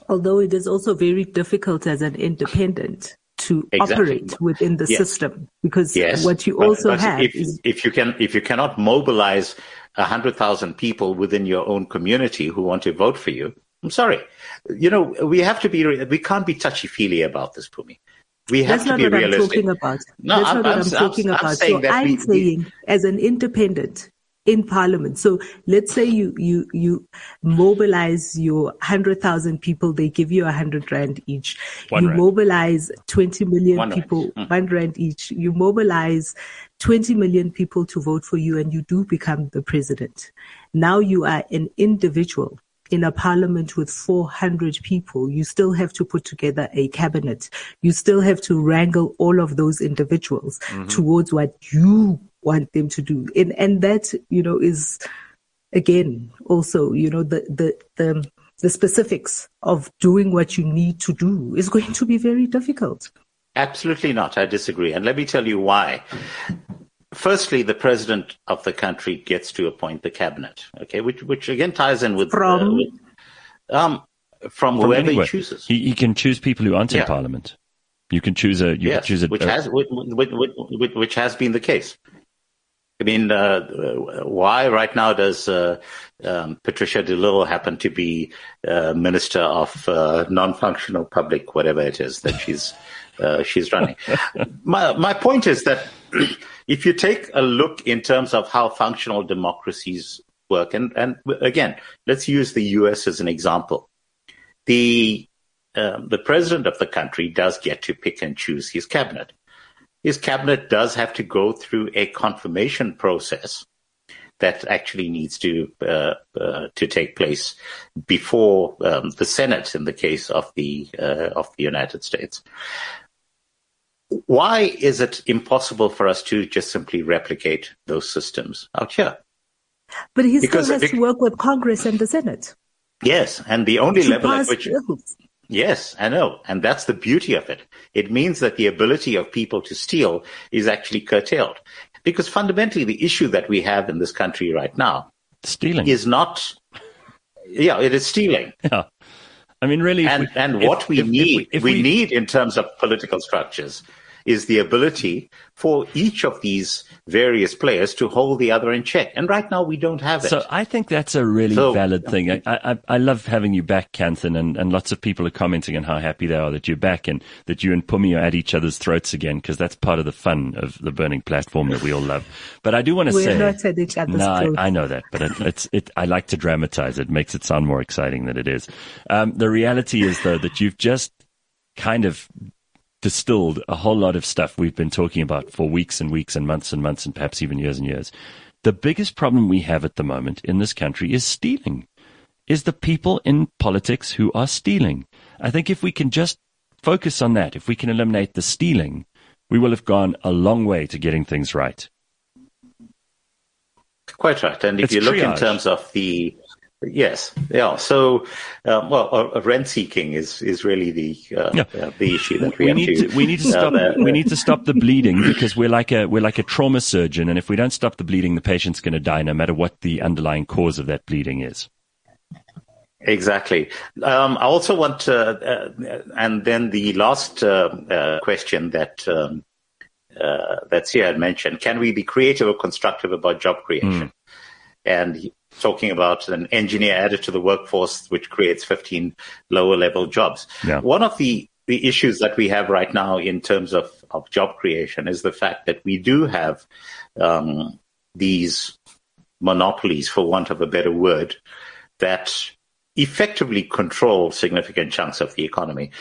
Although it is also very difficult as an independent to exactly. operate within the yes. system because yes. what you also but, but have if, is if you can if you cannot mobilize a hundred thousand people within your own community who want to vote for you i'm sorry you know we have to be we can't be touchy feely about this Phumi we have That's to be realistic. I'm talking about. No, That's I'm, not what I'm, I'm talking I'm, about. so I'm we, saying, we, as an independent, in parliament. So let's say you, you, you mobilize your 100,000 people, they give you a 100 rand each. One you rand. mobilize 20 million one people, rand. Mm. one rand each. You mobilize 20 million people to vote for you and you do become the president. Now you are an individual in a parliament with 400 people, you still have to put together a cabinet. You still have to wrangle all of those individuals mm-hmm. towards what you want them to do. And, and that, you know, is again, also, you know, the, the, the, the specifics of doing what you need to do is going to be very difficult. Absolutely not. I disagree. And let me tell you why. Firstly, the president of the country gets to appoint the cabinet, okay, which, which again ties in with, from, uh, with, um, from, from whoever anywhere. he chooses. He, he, can choose people who aren't yeah. in parliament. You can choose a, you yes, can choose a, which has, which, which, which has been the case. I mean, uh, why right now does uh, um, Patricia de Lille happen to be uh, Minister of uh, Non-Functional Public, whatever it is that she's uh, she's running? my my point is that if you take a look in terms of how functional democracies work, and and again, let's use the U.S. as an example. The um, the president of the country does get to pick and choose his cabinet his cabinet does have to go through a confirmation process that actually needs to uh, uh, to take place before um, the Senate in the case of the uh, of the United States. Why is it impossible for us to just simply replicate those systems out here? But he because still has to work with Congress and the Senate. Yes, and the only level at which bills. Yes, I know. And that's the beauty of it. It means that the ability of people to steal is actually curtailed. Because fundamentally, the issue that we have in this country right now stealing is not, yeah, it is stealing. Yeah. I mean, really. And, we, and what we if, need, if, if we, we need in terms of political structures is the ability for each of these various players to hold the other in check. And right now we don't have it. So I think that's a really so, valid thing. I, I, I, love having you back, Kanthan, and, and lots of people are commenting on how happy they are that you're back and that you and Phumi are at each other's throats again because that's part of the fun of the burning platform that we all love. But I do want to say, not at each other's no, throats. I, I, know that, but it, it's it. I like to dramatize it. Makes it sound more exciting than it is. Um, the reality is though that you've just kind of distilled a whole lot of stuff we've been talking about for weeks and weeks and months and months and perhaps even years and years. The biggest problem we have at the moment in this country is stealing, is the people in politics who are stealing. I think if we can just focus on that, if we can eliminate the stealing, we will have gone a long way to getting things right. Quite right. And if it's you look triage. in terms of the Yes, yeah. So, um, well, uh, rent seeking is is really the uh, yeah. uh, the issue that we, we need to, to, we need to stop uh, we need to stop the bleeding because we're like a we're like a trauma surgeon, and if we don't stop the bleeding, the patient's going to die, no matter what the underlying cause of that bleeding is. Exactly. Um, I also want, to, uh, and then the last uh, question that um, that Sia had mentioned: Can we be creative or constructive about job creation? Mm. And talking about an engineer added to the workforce, which creates 15 lower level jobs. Yeah. One of the, the issues that we have right now in terms of, of job creation is the fact that we do have um, these monopolies, for want of a better word, that effectively control significant chunks of the economy.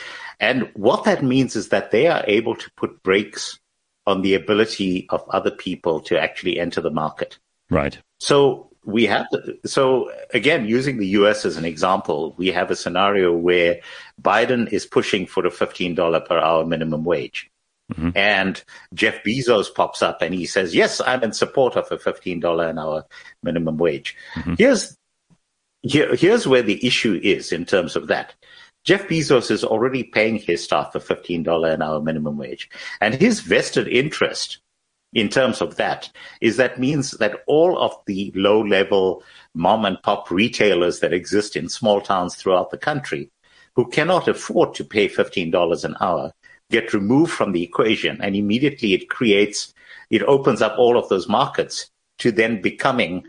And what that means is that they are able to put brakes on the ability of other people to actually enter the market. Right. So we have so again using the US as an example, we have a scenario where Biden is pushing for a $15 per hour minimum wage. Mm-hmm. And Jeff Bezos pops up and he says, "Yes, I'm in support of a $15 an hour minimum wage." Mm-hmm. Here's here, here's where the issue is in terms of that. Jeff Bezos is already paying his staff a $15 an hour minimum wage, and his vested interest in terms of that is that means that all of the low level mom and pop retailers that exist in small towns throughout the country who cannot afford to pay $15 an hour get removed from the equation and immediately it creates it opens up all of those markets to then becoming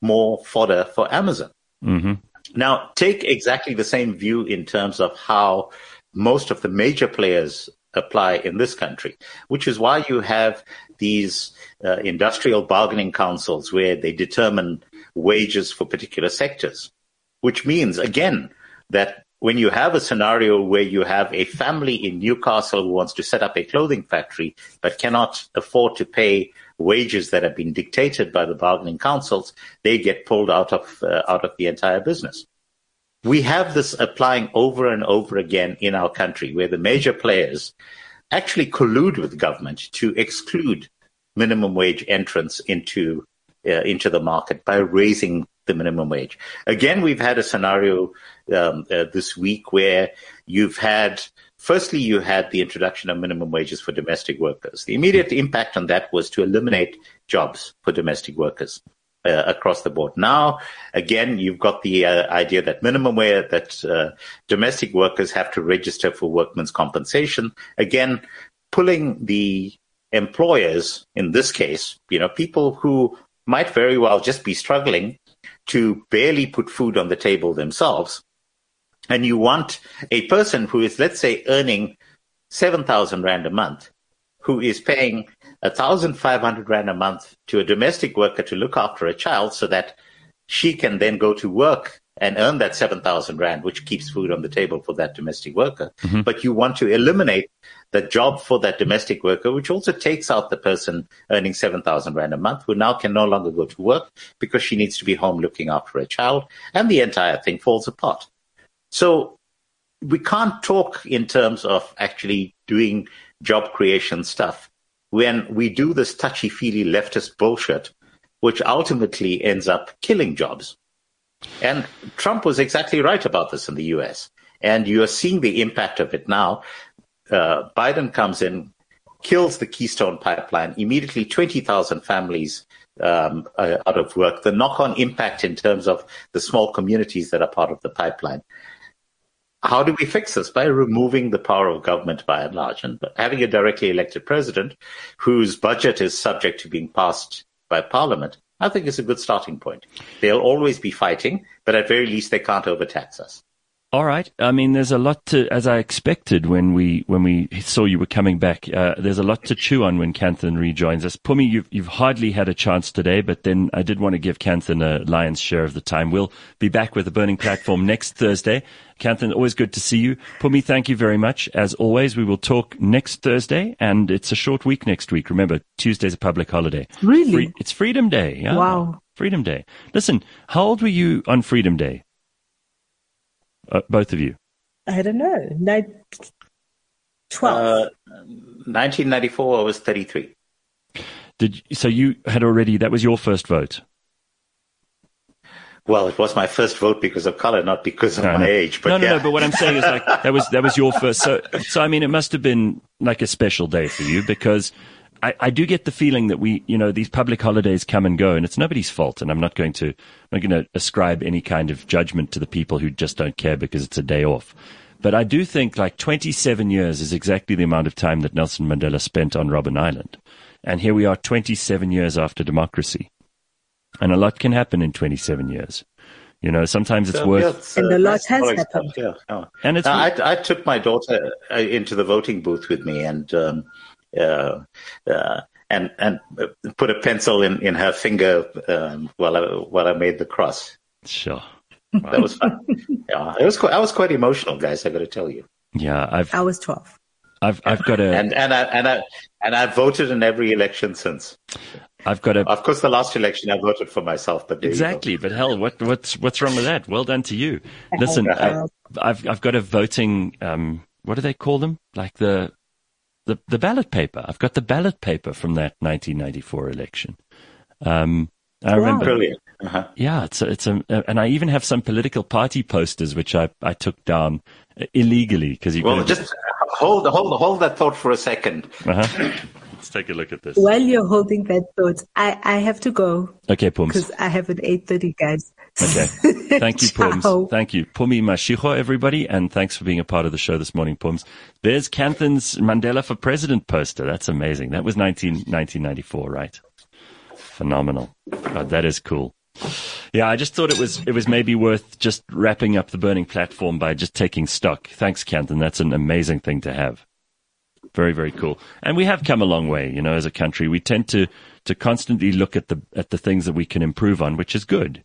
more fodder for Amazon. Mm-hmm. Now, take exactly the same view in terms of how most of the major players apply in this country, which is why you have these uh, industrial bargaining councils where they determine wages for particular sectors, which means, again, that when you have a scenario where you have a family in Newcastle who wants to set up a clothing factory but cannot afford to pay wages that have been dictated by the bargaining councils, they get pulled out of uh, out of the entire business. We have this applying over and over again in our country where the major players actually collude with government to exclude minimum wage entrance into uh, into the market by raising the minimum wage. Again, we've had a scenario um, uh, this week where you've had Firstly, you had the introduction of minimum wages for domestic workers. The immediate impact on that was to eliminate jobs for domestic workers uh, across the board. Now, again, you've got the uh, idea that minimum wage, that uh, domestic workers have to register for workmen's compensation. Again, pulling the employers, in this case, you know, people who might very well just be struggling to barely put food on the table themselves. And you want a person who is, let's say, earning 7,000 Rand a month, who is paying 1,500 Rand a month to a domestic worker to look after a child so that she can then go to work and earn that 7,000 Rand, which keeps food on the table for that domestic worker. Mm-hmm. But you want to eliminate the job for that domestic worker, which also takes out the person earning 7,000 Rand a month who now can no longer go to work because she needs to be home looking after a child and the entire thing falls apart. So we can't talk in terms of actually doing job creation stuff when we do this touchy feely leftist bullshit, which ultimately ends up killing jobs. And Trump was exactly right about this in the US. And you are seeing the impact of it now. Uh, Biden comes in, kills the Keystone pipeline, immediately 20,000 families um, out of work. The knock on impact in terms of the small communities that are part of the pipeline. How do we fix this? By removing the power of government by and large and having a directly elected president whose budget is subject to being passed by parliament, I think is a good starting point. They'll always be fighting, but at very least they can't overtax us. All right. I mean, there's a lot to, as I expected when we when we saw you were coming back. Uh, there's a lot to chew on when Kanthan rejoins us. Phumi, you've you've hardly had a chance today, but then I did want to give Kanthan a lion's share of the time. We'll be back with the Burning Platform next Thursday. Kanthan, always good to see you. Phumi, thank you very much. As always, we will talk next Thursday, and it's a short week next week. Remember, Tuesday's a public holiday. Really? Free, it's Freedom Day. Yeah. Wow. Freedom Day. Listen, how old were you on Freedom Day? Uh, both of you. I don't know. Nine, 12. Uh, 1994, I was 33. Did so you had already that was your first vote? Well, it was my first vote because of color, not because of No, my no. age. But no, no, yeah. no. But what I'm saying is like that was that was your first. So, so I mean, it must have been like a special day for you because I, I do get the feeling that we, you know, these public holidays come and go, and it's nobody's fault. And I'm not going to, I'm not going to ascribe any kind of judgment to the people who just don't care because it's a day off. But I do think like 27 years is exactly the amount of time that Nelson Mandela spent on Robben Island, and here we are 27 years after democracy, and a lot can happen in 27 years. You know, sometimes it's So, worth. yeah, it's, And uh, a lot has knowledge happened. Yeah, yeah. And it's No, I, I took my daughter uh, into the voting booth with me and um, uh, uh, and and uh, put a pencil in, in her finger um, while I while I made the cross. sure. That was fun. yeah, it was quite, I was quite emotional, guys. I got to tell you. Yeah, I've I was 12. I've I've got a And and I and I and I voted in every election since. I've got a Of course, the last election I voted for myself, but there you go. exactly. But hell, what what's what's wrong with that? Well done to you. Listen, I, I've I've got a voting. Um, what do they call them? Like the the the ballot paper. I've got the ballot paper from that 1994 election. Um, I remember. Brilliant. Uh-huh. Yeah, it's a, it's a, and I even have some political party posters which I I took down illegally because you. Well, gotta- just hold hold hold that thought for a second. uh-huh. Let's take a look at this. While you're holding that thought, I, I have to go Okay, Pums. because I have an 8.30, guys. Okay. Thank you. Pums. Thank you. Phumi Mashigo, everybody, and thanks for being a part of the show this morning, Pums. There's Kanthan's Mandela for President poster. That's amazing. That was 19, 1994, right? Phenomenal. God, that is cool. Yeah, I just thought it was it was maybe worth just wrapping up the burning platform by just taking stock. Thanks, Kanthan. That's an amazing thing to have. Very, very cool. And we have come a long way, you know, as a country. We tend to to constantly look at the at the things that we can improve on, which is good.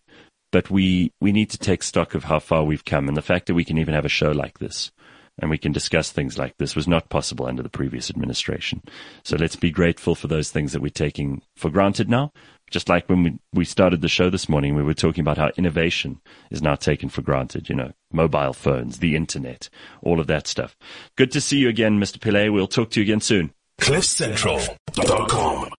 But we we need to take stock of how far we've come, and the fact that we can even have a show like this and we can discuss things like this was not possible under the previous administration. So let's be grateful for those things that we're taking for granted now. Just like when we, we started the show this morning, we were talking about how innovation is now taken for granted, you know, mobile phones, the internet, all of that stuff. Good to see you again, Mr. Pillay. We'll talk to you again soon. CliffCentral.com